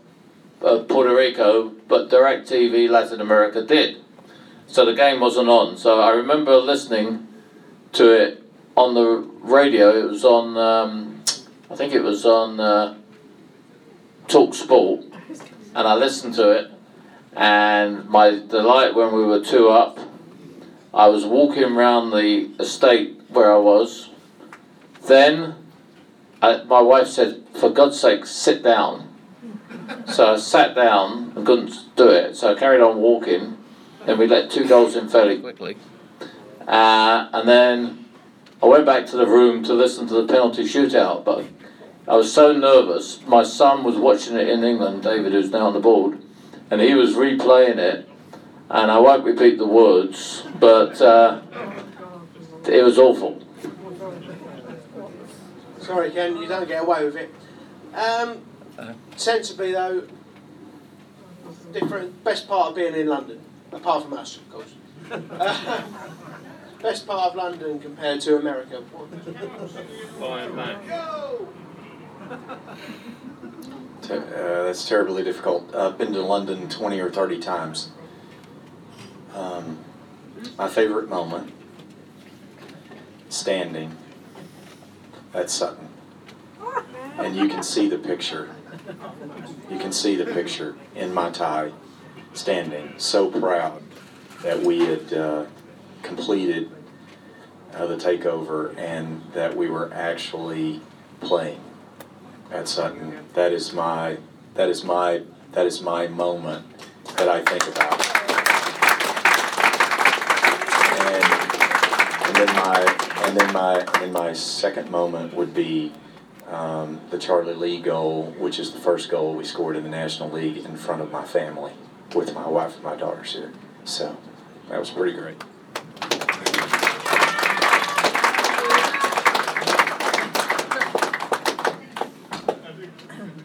S1: uh, Puerto Rico, but DirecTV Latin America did. So the game wasn't on. So I remember listening to it on the radio. It was on, um, I think it was on uh, Talk Sport, and I listened to it. And my delight when we were two up, I was walking around the estate where I was. Then I, my wife said, "For God's sake, sit down." So I sat down and couldn't do it. So I carried on walking. Then we let two goals in fairly quickly. Uh, and then I went back to the room to listen to the penalty shootout, but I was so nervous. My son was watching it in England, David, who's now on the board, and he was replaying it. And I won't repeat the words, but uh, it was awful.
S20: Sorry, Kent, you don't get away with it. Um, sensibly, though, different. Best part of being in London, apart from us, of course. Uh, best part of London compared to America?
S1: Bayern Mac.
S4: Uh, that's terribly difficult. I've been to London 20 or 30 times. Um, my favorite moment, standing at Sutton. And you can see the picture. You can see the picture in my tie, standing, so proud that we had uh, completed uh, the takeover and that we were actually playing at Sutton. That is my that is my that is my moment that I think about. And then my and then my and then my second moment would be um, the Charlie Lee goal, which is the first goal we scored in the National League in front of my family, with my wife and my daughters here. So that was pretty great.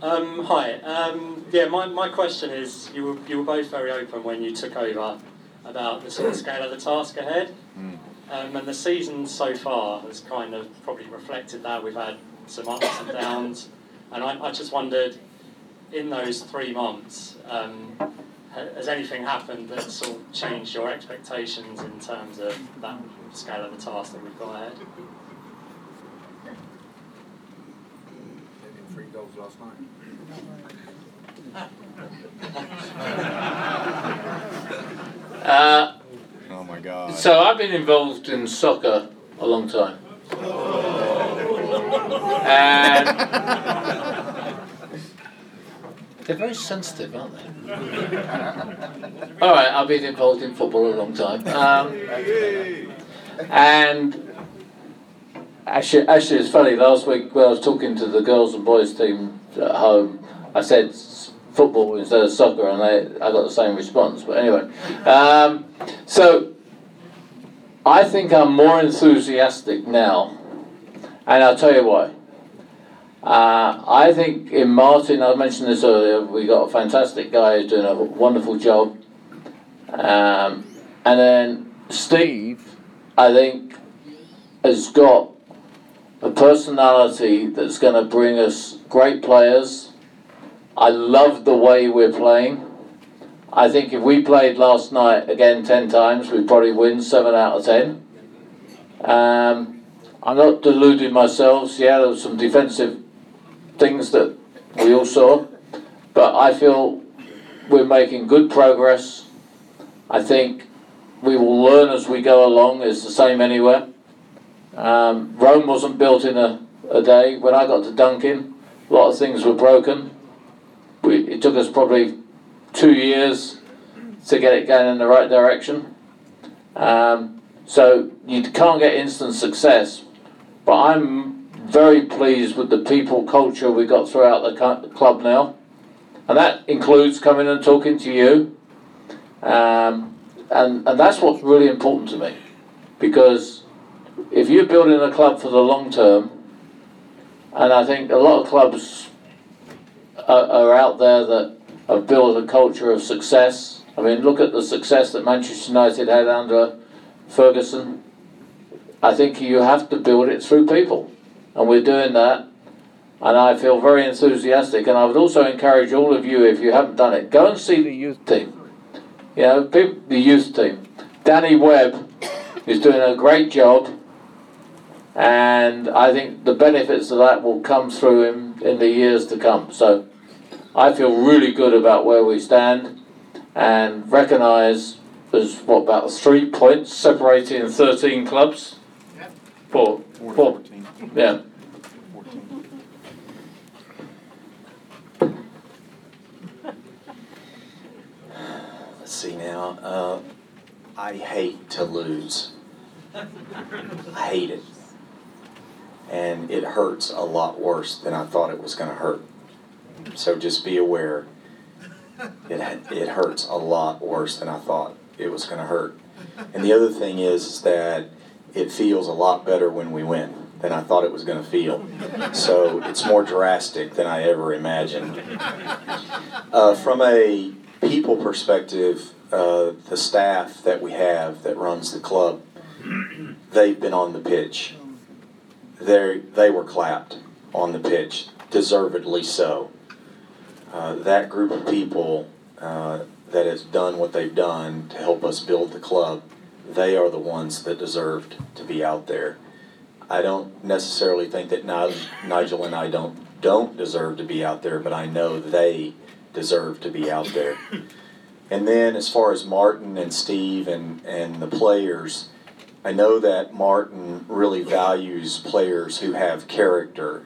S21: Um, hi. Um, yeah, my, my question is you were, you were both very open when you took over about the sort of scale of the task ahead. Um, and the season so far has kind of probably reflected that. We've had some ups and downs. And I, I just wondered, in those three months, um, has anything happened that sort of changed your expectations in terms of that scale of the task that we've got ahead?
S18: Three goals last night.
S1: Uh,
S2: Oh my God.
S1: so I've been involved in soccer a long time. And they're very sensitive, aren't they? All right, I've been involved in football a long time. Um, and actually, actually, it's funny. Last week when I was talking to the girls and boys team at home, I said football instead of soccer, and they, I got the same response. But anyway, um, so I think I'm more enthusiastic now, and I'll tell you why. Uh, I think in Martin, I mentioned this earlier, we got a fantastic guy who's doing a wonderful job. Um, and then Steve, I think, has got a personality that's going to bring us great players. I love the way we're playing. I think if we played last night again 10 times, we'd probably win 7 out of 10. Um, I'm not deluding myself. Yeah, there was some defensive things that we all saw, but I feel we're making good progress. I think we will learn as we go along. It's the same anywhere. Um, Rome wasn't built in a, a day. When I got to Dunkin', a lot of things were broken. We, it took us probably two years to get it going in the right direction. Um, so you can't get instant success, but I'm very pleased with the people culture we got throughout the club now, and that includes coming and talking to you. Um, and and that's what's really important to me, because if you're building a club for the long term, and I think a lot of clubs are, are out there that have built a culture of success. I mean, look at the success that Manchester United had under Ferguson. I think you have to build it through people, and we're doing that. And I feel very enthusiastic. And I would also encourage all of you, if you haven't done it, go and see the youth team. You know, peop- the youth team. Danny Webb is doing a great job, and I think the benefits of that will come through him in the years to come. So I feel really good about where we stand and recognise there's what about three points separating 13 clubs? Four. Four. Yeah.
S4: Let's see now. Uh, I hate to lose. I hate it. And it hurts a lot worse than I thought it was going to hurt. So just be aware. It, it hurts a lot worse than I thought it was going to hurt. And the other thing is, that it feels a lot better when we win than I thought it was going to feel. So it's more drastic than I ever imagined. Uh, from a people perspective, uh, the staff that we have that runs the club, they've been on the pitch. They they were clapped on the pitch, deservedly so. Uh, that group of people uh, that has done what they've done to help us build the club, they are the ones that deserved to be out there. I don't necessarily think that Nigel and I don't don't deserve to be out there, but I know they deserve to be out there. And then as far as Martin and Steve and, and the players, I know that Martin really values players who have character.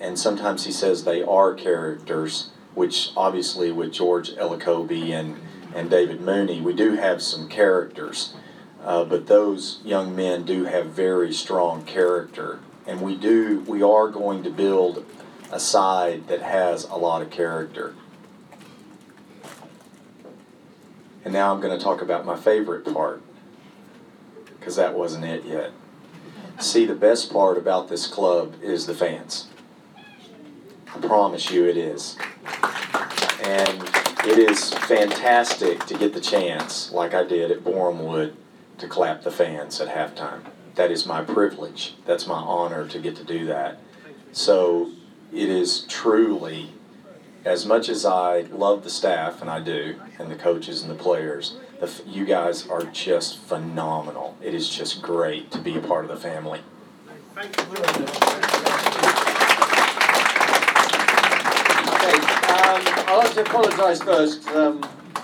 S4: And sometimes he says they are characters, which obviously with George Elokobi and, and David Mooney, we do have some characters. Uh, but those young men do have very strong character, and we do we are going to build a side that has a lot of character. And now I'm going to talk about my favorite part, because that wasn't it yet. See, the best part about this club is the fans. I promise you it is. And it is fantastic to get the chance, like I did at Bournemouth, to clap the fans at halftime. That is my privilege. That's my honor to get to do that. So it is truly, as much as I love the staff, and I do, and the coaches and the players, the, you guys are just phenomenal. It is just great to be a part of the family.
S22: Okay, um, I'd like to apologise first. Um,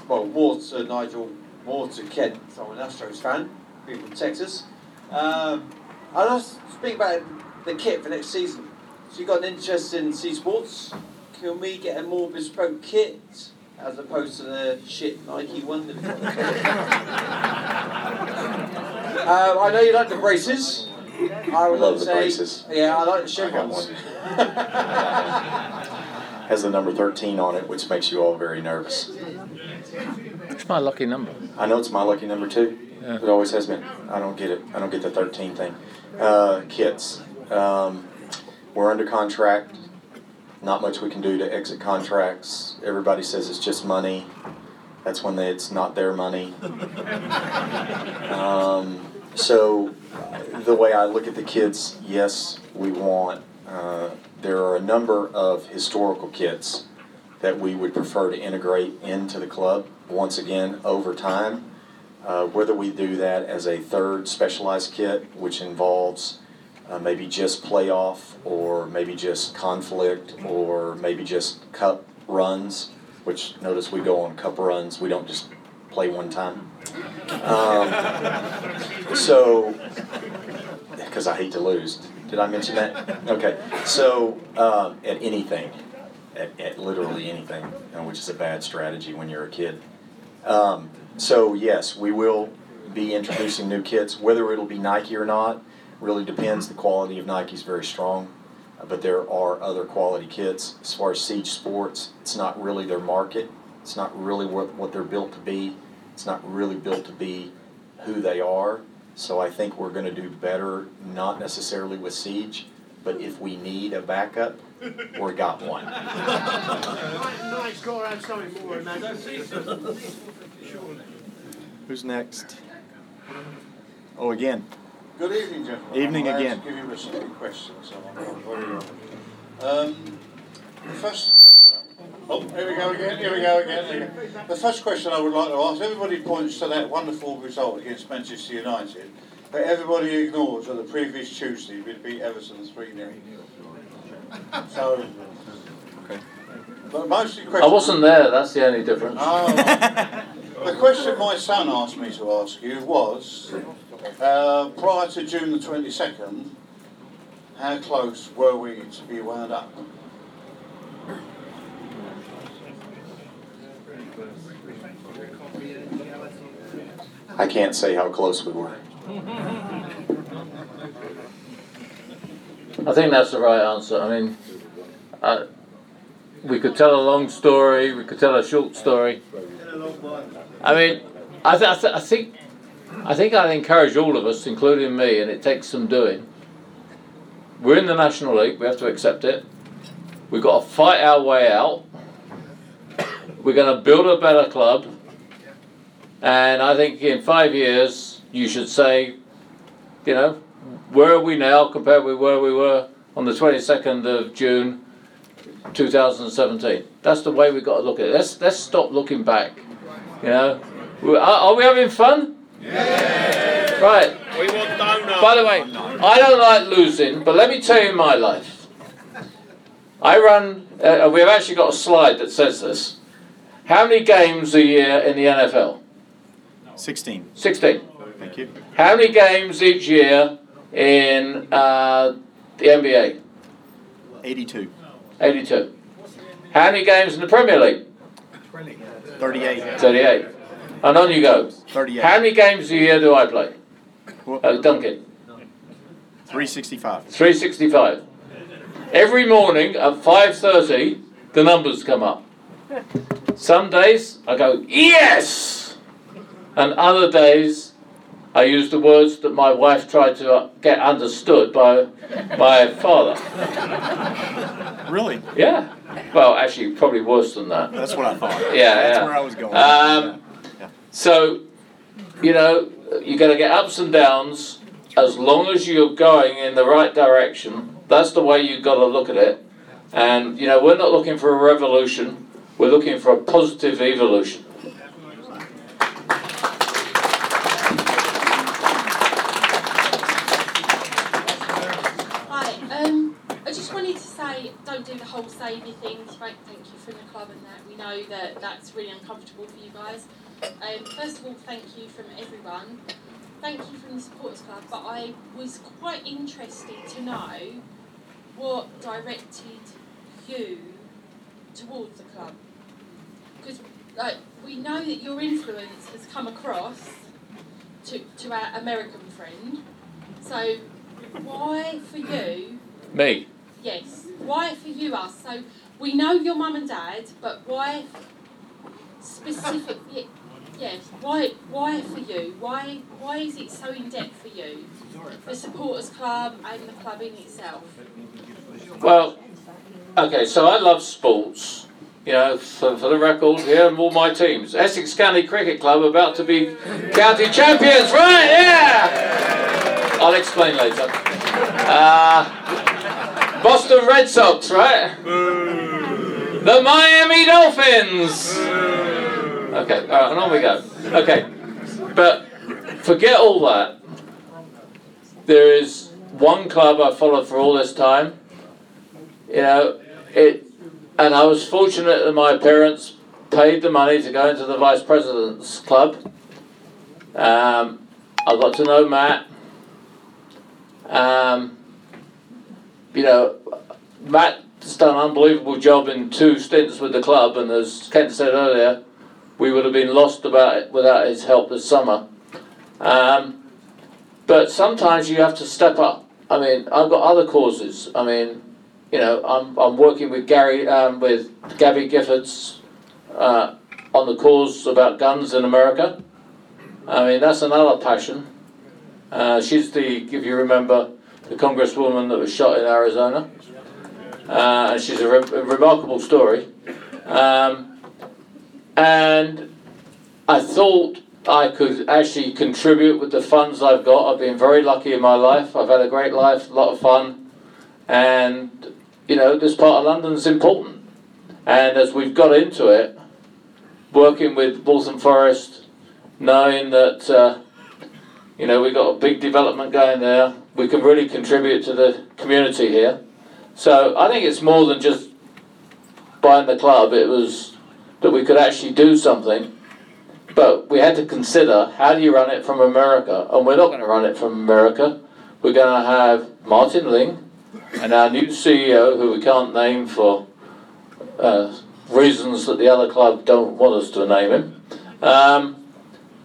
S22: well, more to Nigel, more to Kent, so I'm an Astros fan, being from Texas. Um, I'd like to speak about the kit for next season. So you've got an interest in C Sports. Can we get a more bespoke kit as opposed to the shit Nike one? uh, I know you like the braces. I would
S4: Love the
S22: say,
S4: braces.
S22: Yeah, I like the chevrons.
S4: Has the number 13 on it, which makes you all very nervous.
S1: It's my lucky number.
S4: I know it's my lucky number too. It always has been. I don't get it. I don't get the 13 thing. Uh, kits. Um, we're under contract. Not much we can do to exit contracts. Everybody says it's just money. That's when they, it's not their money. Um, so, the way I look at the kids, yes, we want. Uh, there are a number of historical kits that we would prefer to integrate into the club once again over time. Uh, whether we do that as a third specialized kit, which involves uh, maybe just playoff or maybe just conflict or maybe just cup runs, which notice we go on cup runs, we don't just play one time. Um, so, because I hate to lose. Did I mention that? Okay. So, um, at anything, at, at literally anything, which is a bad strategy when you're a kid. Um, so, yes, we will be introducing new kits. Whether it'll be Nike or not really depends. The quality of Nike is very strong, but there are other quality kits. As far as Siege Sports, it's not really their market. It's not really what, what they're built to be. It's not really built to be who they are. So I think we're going to do better, not necessarily with Siege, but if we need a backup, we got one.
S8: Might score out something more than.
S2: Who's next? Oh, again.
S12: Good evening, gentlemen.
S2: Evening
S12: I'm
S2: again.
S12: Give you a silly question, so I'm not very um, the first question. Oh, here we go again. Here we go again. Here we go. The first question I would like to ask: Everybody points to that wonderful result against Manchester United, but everybody ignores that the previous Tuesday we beat Everton three 0 So. But mostly
S1: I wasn't there, that's the only difference.
S12: Oh. the question my son asked me to ask you was, uh, prior to June the 22nd, how close were we to be wound up?
S4: I can't say how close we were.
S1: I think that's the right answer. I mean, uh, we could tell a long story, we could tell a short story. I mean, I, th- I, th- I think I think I'd encourage all of us, including me, and it takes some doing. We're in the National League, we have to accept it. We've got to fight our way out. We're going to build a better club. And I think in five years, you should say, you know, where are we now compared with where we were on the 22nd of June 2017? That's the way we've got to look at it. Let's, let's stop looking back. You know, are, are we having fun? Yeah. Right.
S8: We want donuts.
S1: By the way, I don't like losing, but let me tell you my life. I run, uh, we've actually got a slide that says this. How many games a year in the NFL?
S2: 16.
S1: 16.
S2: Thank you.
S1: How many games each year in uh, the NBA?
S2: 82.
S1: 82. How many games in the Premier League?
S2: 38.
S1: 38. And on you go.
S2: 38.
S1: How many games a year do I play? Uh, Dunkin'.
S2: 365.
S1: 365. Every morning at 5.30, the numbers come up. Some days I go, yes! And other days I use the words that my wife tried to get understood by my father.
S2: Really?
S1: Yeah. Well, actually, probably worse than that.
S2: That's what I thought.
S1: Yeah,
S2: That's
S1: yeah.
S2: where I was going.
S1: Um, So, you know, you're going to get ups and downs. As long as you're going in the right direction, that's the way you've got to look at it. And, you know, we're not looking for a revolution, we're looking for a positive evolution.
S9: Hi, um, I just wanted to say, don't do the whole saviour thing. Thank, thank you from the club and that. We know that that's really uncomfortable for you guys. Um, first of all, thank you from everyone. Thank you from the supporters club. But I was quite interested to know what directed you towards the club, because like we know that your influence has come across to to our American friend. So why for you
S1: Me.
S9: Yes. Why for you us? So we know your mum and dad, but why specifically? Yes. Why? Why for you? Why? Why is it so in depth for you? The supporters club and the club in itself.
S1: Well, okay, so I love sports. You know, for, for the record, here are all my teams. Essex County Cricket Club about to be county champions, right? Yeah! I'll explain later. Uh, Boston Red Sox, right? The Miami Dolphins! Okay, alright, and on we go. Okay, but forget all that. There is one club I followed for all this time. You know, it, and I was fortunate that my parents paid the money to go into the vice president's club. Um, I got to know Matt. Um, you know, Matt's done an unbelievable job in two stints with the club, and as Kent said earlier, we would have been lost about it without his help this summer. Um, but sometimes you have to step up. I mean, I've got other causes. I mean, you know, I'm, I'm working with Gary, um, with Gabby Giffords uh, on the cause about guns in America. I mean, that's another passion. Uh, she's the, if you remember, the congresswoman that was shot in Arizona. Uh, and she's a, re- a remarkable story. Um, and I thought I could actually contribute with the funds I've got. I've been very lucky in my life. I've had a great life, a lot of fun. And, you know, this part of London's important. And as we've got into it, working with Waltham Forest, knowing that, uh, you know, we've got a big development going there, we can really contribute to the community here. So I think it's more than just buying the club, it was that we could actually do something. But we had to consider how do you run it from America? And we're not going to run it from America. We're going to have Martin Ling and our new CEO, who we can't name for uh, reasons that the other club don't want us to name him. Um,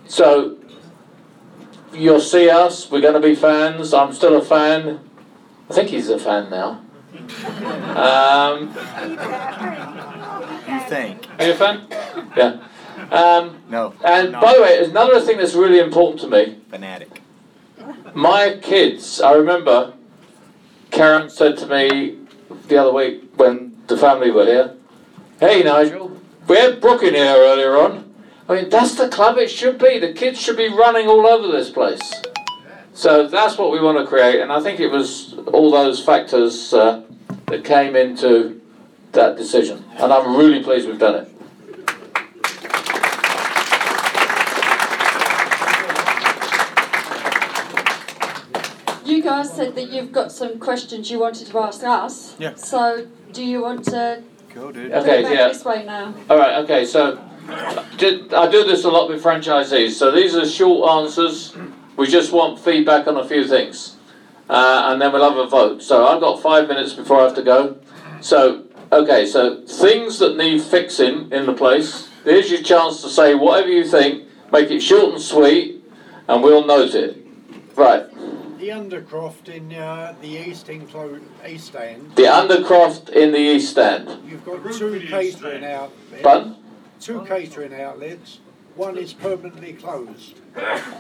S1: so you'll see us. We're going to be fans. I'm still a fan. I think he's a fan now. Um,
S2: You think?
S1: are you a fan? Yeah. Um,
S2: No.
S1: and
S2: No.
S1: by the way, another thing that's really important to me.
S2: Fanatic.
S1: My kids, I remember Karen said to me the other week when the family were here, Hey Nigel, we had Brooke in here earlier on. I mean, that's the club it should be. The kids should be running all over this place. So that's what we want to create, and I think it was all those factors uh, that came into that decision. And I'm really pleased we've done it.
S23: You guys said that you've got some questions you wanted to ask us.
S1: Yeah.
S23: So, do you want to
S2: Go, dude.
S1: Okay,
S23: back
S1: yeah.
S23: this way now?
S1: All right, okay, so ju- I do this a lot with franchisees. So these are short answers. We just want feedback on a few things. Uh, and then we'll have a vote. So I've got five minutes before I have to go. So, okay, so things that need fixing in the place. Here's your chance to say whatever you think. make it short and sweet, and we'll note it. Right.
S18: The Undercroft in uh, the East Enclo- East End.
S1: The Undercroft in the East end.
S18: You've got two catering outlets.
S1: Pardon?
S18: Two catering outlets. One is permanently closed.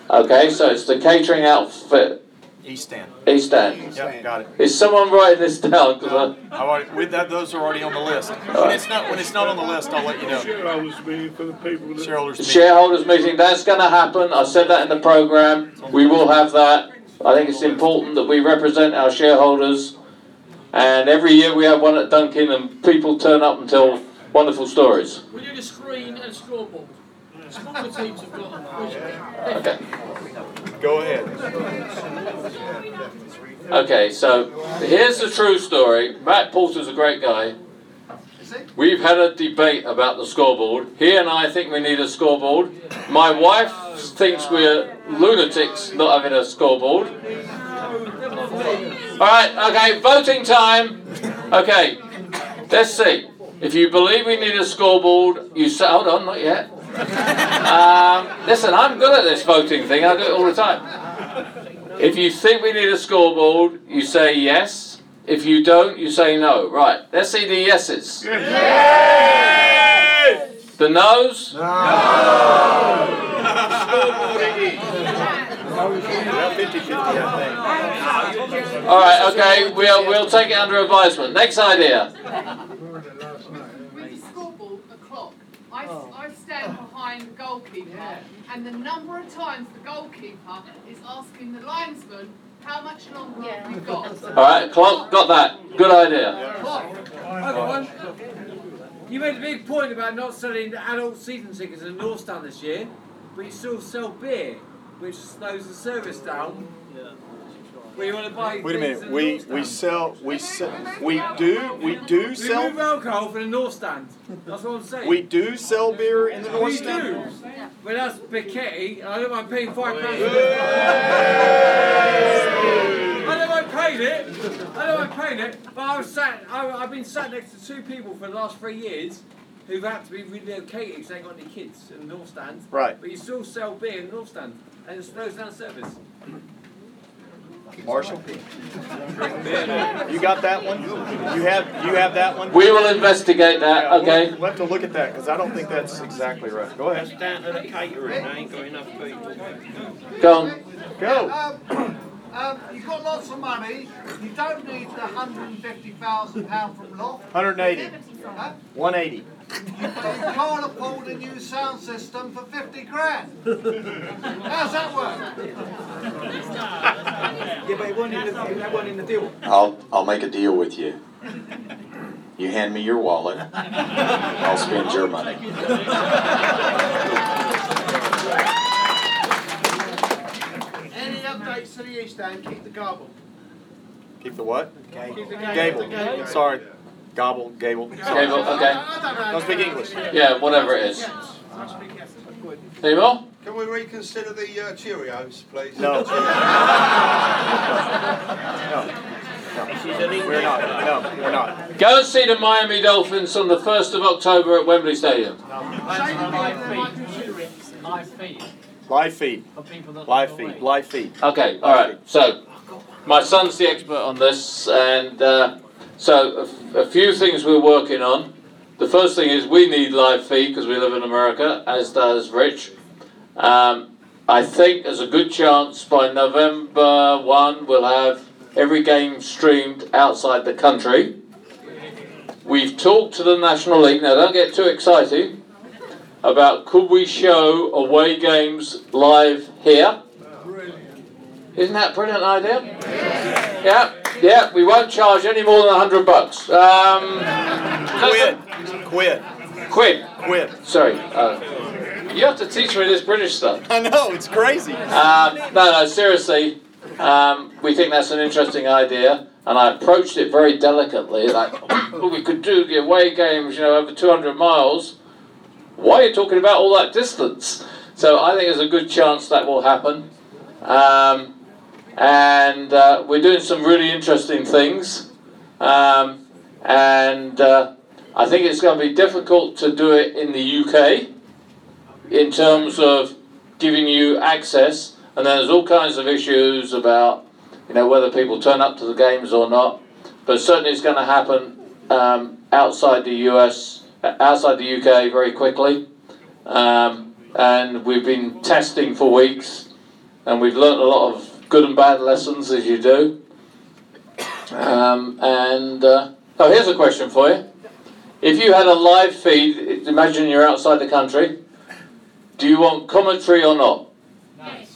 S1: Okay, so it's the catering outfit.
S2: East End.
S1: East End.
S2: Yep, got it.
S1: Is someone writing this down? 'Cause I-
S2: I've already, with that, those are already on the list. When it's not, when it's not on the list, I'll let you know.
S8: Shareholders meeting for the people that.
S2: Shareholders meeting.
S1: Shareholders meeting, that's going to happen. I said that in the programme. We will have that. I think it's important that we represent our shareholders. And every year we have one at Dunkin' and people turn up and tell wonderful stories.
S24: We need a screen and a scoreboard. Smaller teams have got.
S1: Okay.
S2: Go ahead.
S1: Okay, so here's the true story. Matt Porter's a great guy. We've had a debate about the scoreboard. He and I think we need a scoreboard. My wife thinks we're lunatics not having a scoreboard. All right, okay, voting time. Okay, let's see. If you believe we need a scoreboard, you say, hold on, not yet. Um, listen, I'm good at this voting thing. I do it all the time. If you think we need a scoreboard, you say yes. If you don't, you say no. Right. Let's see the yeses. Yes. The no's? All right. Okay. We'll we'll take it under advisement. Next idea.
S25: With the scoreboard, a clock, I, I stand behind the goalkeeper, and the number of times the goalkeeper is asking the linesman how much longer have we got.
S1: All right. Clock. Got that. Good idea.
S24: I've got one. You made a big point about not selling adult season tickets in the North Stand this year, but you still sell beer, which slows the service down. Where you want to buy
S2: Wait a minute. We we sell we sell we do we do
S24: We
S2: sell
S24: remove alcohol from the North Stand. That's what I'm saying.
S2: we do sell beer in the North
S24: we
S2: Stand.
S24: do. But that's Bichetti. I don't mind paying five pounds. I don't mind paying it. I don't mind paying it. But I was sat. I, I've been sat next to two people for the last three years who've had to be relocated because they ain't got any kids in the North Stand.
S2: Right.
S24: But you still sell beer in the North Stand, and it slows down service.
S2: Marshall, you got that one? You have you have that one?
S1: We will investigate that.
S2: Yeah,
S1: Okay.
S2: We'll we'll have to look at that because I don't think that's exactly right. Go ahead.
S8: down to the catering, they ain't got enough people.
S1: Go on.
S2: Go.
S14: Um, um, you've got lots of money. You don't need the £150,000 from Loft.
S2: 180.
S14: Huh?
S2: 180.
S14: But you can't afford a new sound system for 50 grand. How's that work?
S26: Yeah, but it wasn't in the, that wasn't in the deal.
S4: I'll, I'll make a deal with you. You hand me your wallet, I'll spend your money.
S20: Any updates to the East End, keep the gobble.
S2: Keep the what?
S20: Keep the
S2: Gable.
S20: Gable.
S2: Sorry. Gobble, gable.
S1: Gable, okay.
S2: Don't speak English.
S1: Yeah, whatever it is. Any more?
S12: Can we reconsider the uh, Cheerios, please?
S2: No. No. We're not. No, we're not.
S1: Go and see the Miami Dolphins on the 1st of October at Wembley Stadium.
S24: Live feed.
S2: Live feed.
S24: For people that
S2: Live
S24: live
S2: feed. Live feed.
S1: Okay, all right. So, my son's the expert on this, and uh, so a, f- a few things we're working on. The first thing is we need live feed because we live in America, as does Rich. Um, I think there's a good chance by November 1 we'll have every game streamed outside the country. We've talked to the National League, now don't get too excited, about could we show away games live here? Isn't that a brilliant idea? Yeah, yeah, we won't charge any more than 100 bucks. Um,
S2: Quid. Quid.
S1: Quid.
S2: Quid.
S1: Sorry. Uh, you have to teach me this British stuff.
S2: I know, it's crazy.
S1: Um, no, no, seriously. Um, we think that's an interesting idea, and I approached it very delicately. Like, "Oh, we could do the away games, you know, over 200 miles. Why are you talking about all that distance? So I think there's a good chance that will happen. Um, and uh, we're doing some really interesting things. Um, and uh, I think it's going to be difficult to do it in the UK in terms of giving you access, and then there's all kinds of issues about, you know, whether people turn up to the games or not. But certainly, it's going to happen um, outside the US, outside the UK, very quickly. Um, and we've been testing for weeks, and we've learnt a lot of good and bad lessons as you do. Um, and uh, oh, here's a question for you. If you had a live feed, imagine you're outside the country, do you want commentary or not?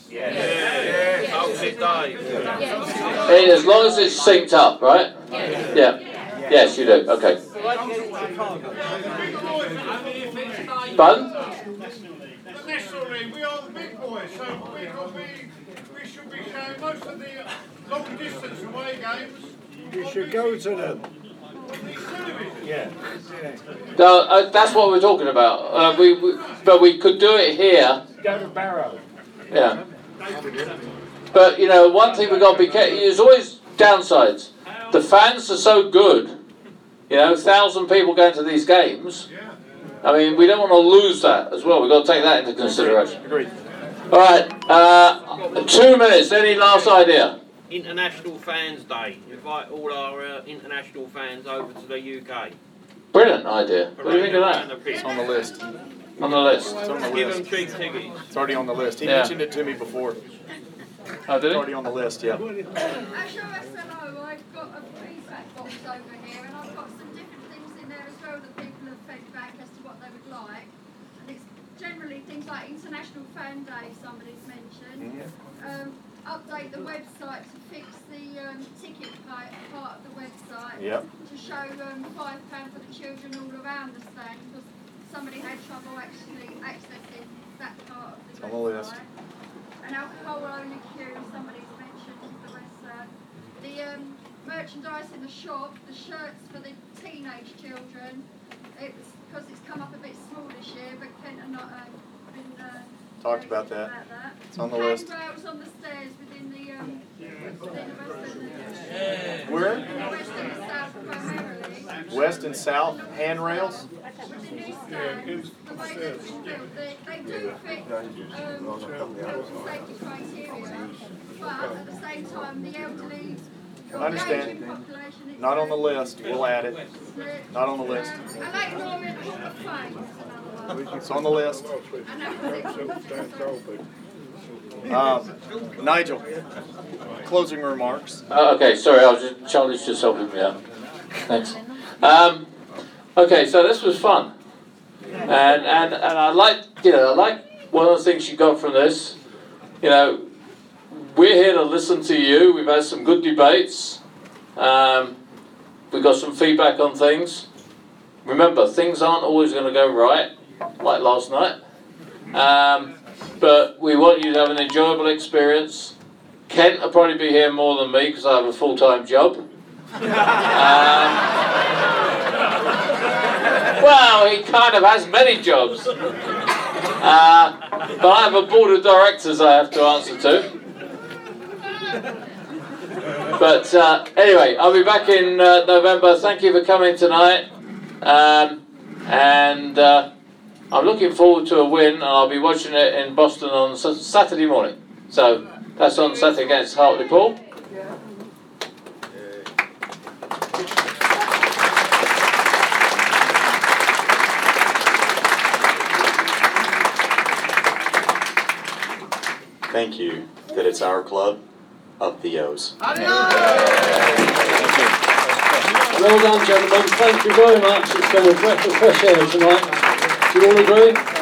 S8: Yeah. How's it Dave?
S1: Eh, As long as it's synced up, right? Yeah. Yes, you do. Okay. Pardon?
S8: National League, we are the big boys, so we, got be, we should be showing most of the long distance away games.
S18: You should go to them. Yeah.
S1: No, uh, that's what we're talking about. Uh, we, we, but we could do it here.
S18: Go to Barrow.
S1: Yeah. But you know, one thing we've got to be careful. There's always downsides. The fans are so good. You know, thousand people going to these games. I mean, we don't want to lose that as well. We've got to take that into consideration.
S2: Agreed.
S1: All right. Uh, two minutes. Any last idea?
S27: International Fans Day. Invite all our uh, international fans over to the UK.
S1: Brilliant idea. What do you think of that?
S2: It's on the list.
S1: On the list.
S2: It's on the
S27: Give them
S2: list.
S27: cheap tickets.
S2: It's already on the list. He
S1: Yeah.
S2: mentioned it to me before.
S1: Oh, did
S2: It's
S1: he?
S2: already on the list, yeah.
S23: As your SLO, I've got a feedback box over here, and I've got some different things in there as well that people have fed back as to what they would like. And it's things like International Fan Day, somebody's mentioned. Um, update the website to fix the um, ticket part, part of the website.
S2: Yep.
S23: To show um, five pound for the children all around the stand because somebody had trouble actually accessing that part of the
S2: It's on the list.
S23: website an alcohol only queue, somebody's mentioned the uh, The um, merchandise in the shop, the shirts for the teenage children, it was because it's come up a bit small this year, but Kent and not uh, been uh,
S2: Talked
S23: very
S2: about
S23: good
S2: that.
S23: about that.
S2: It's on the list.
S23: Handrails on the stairs within the um, within the Western,
S2: Where?
S23: West and the South primarily.
S2: West and south handrails.
S23: With the new stands, the way they've been built, they, they do fit um, safety criteria, but at the same time, the elderly
S2: I understand.
S23: aging population is
S2: Not on the list. We'll add it. Not on the list.
S23: I like Norman Hall of Fame, is another one.
S2: It's on the list.
S23: And that was it.
S2: Um, Nigel, closing remarks.
S1: Uh, okay, sorry, I was just, Charlie's just helping me out. Thanks. Um, okay, so this was fun. And, and, and I like, you know, I like one of the things you got from this. You know, we're here to listen to you. We've had some good debates. Um, we got some feedback on things. Remember, things aren't always going to go right, like last night. Um, but we want you to have an enjoyable experience. Kent will probably be here more than me because I have a full time job. Um, well, he kind of has many jobs. Uh, but I have a board of directors I have to answer to. But uh, anyway, I'll be back in uh, November. Thank you for coming tonight. Um, and uh, I'm looking forward to a win, and I'll be watching it in Boston on Saturday morning. So that's on Saturday against Hartlepool.
S4: Thank you that it's our club. Up the O's.
S21: Well done, gentlemen. Thank you very much. It's been a breath of fresh air tonight. Do you all agree?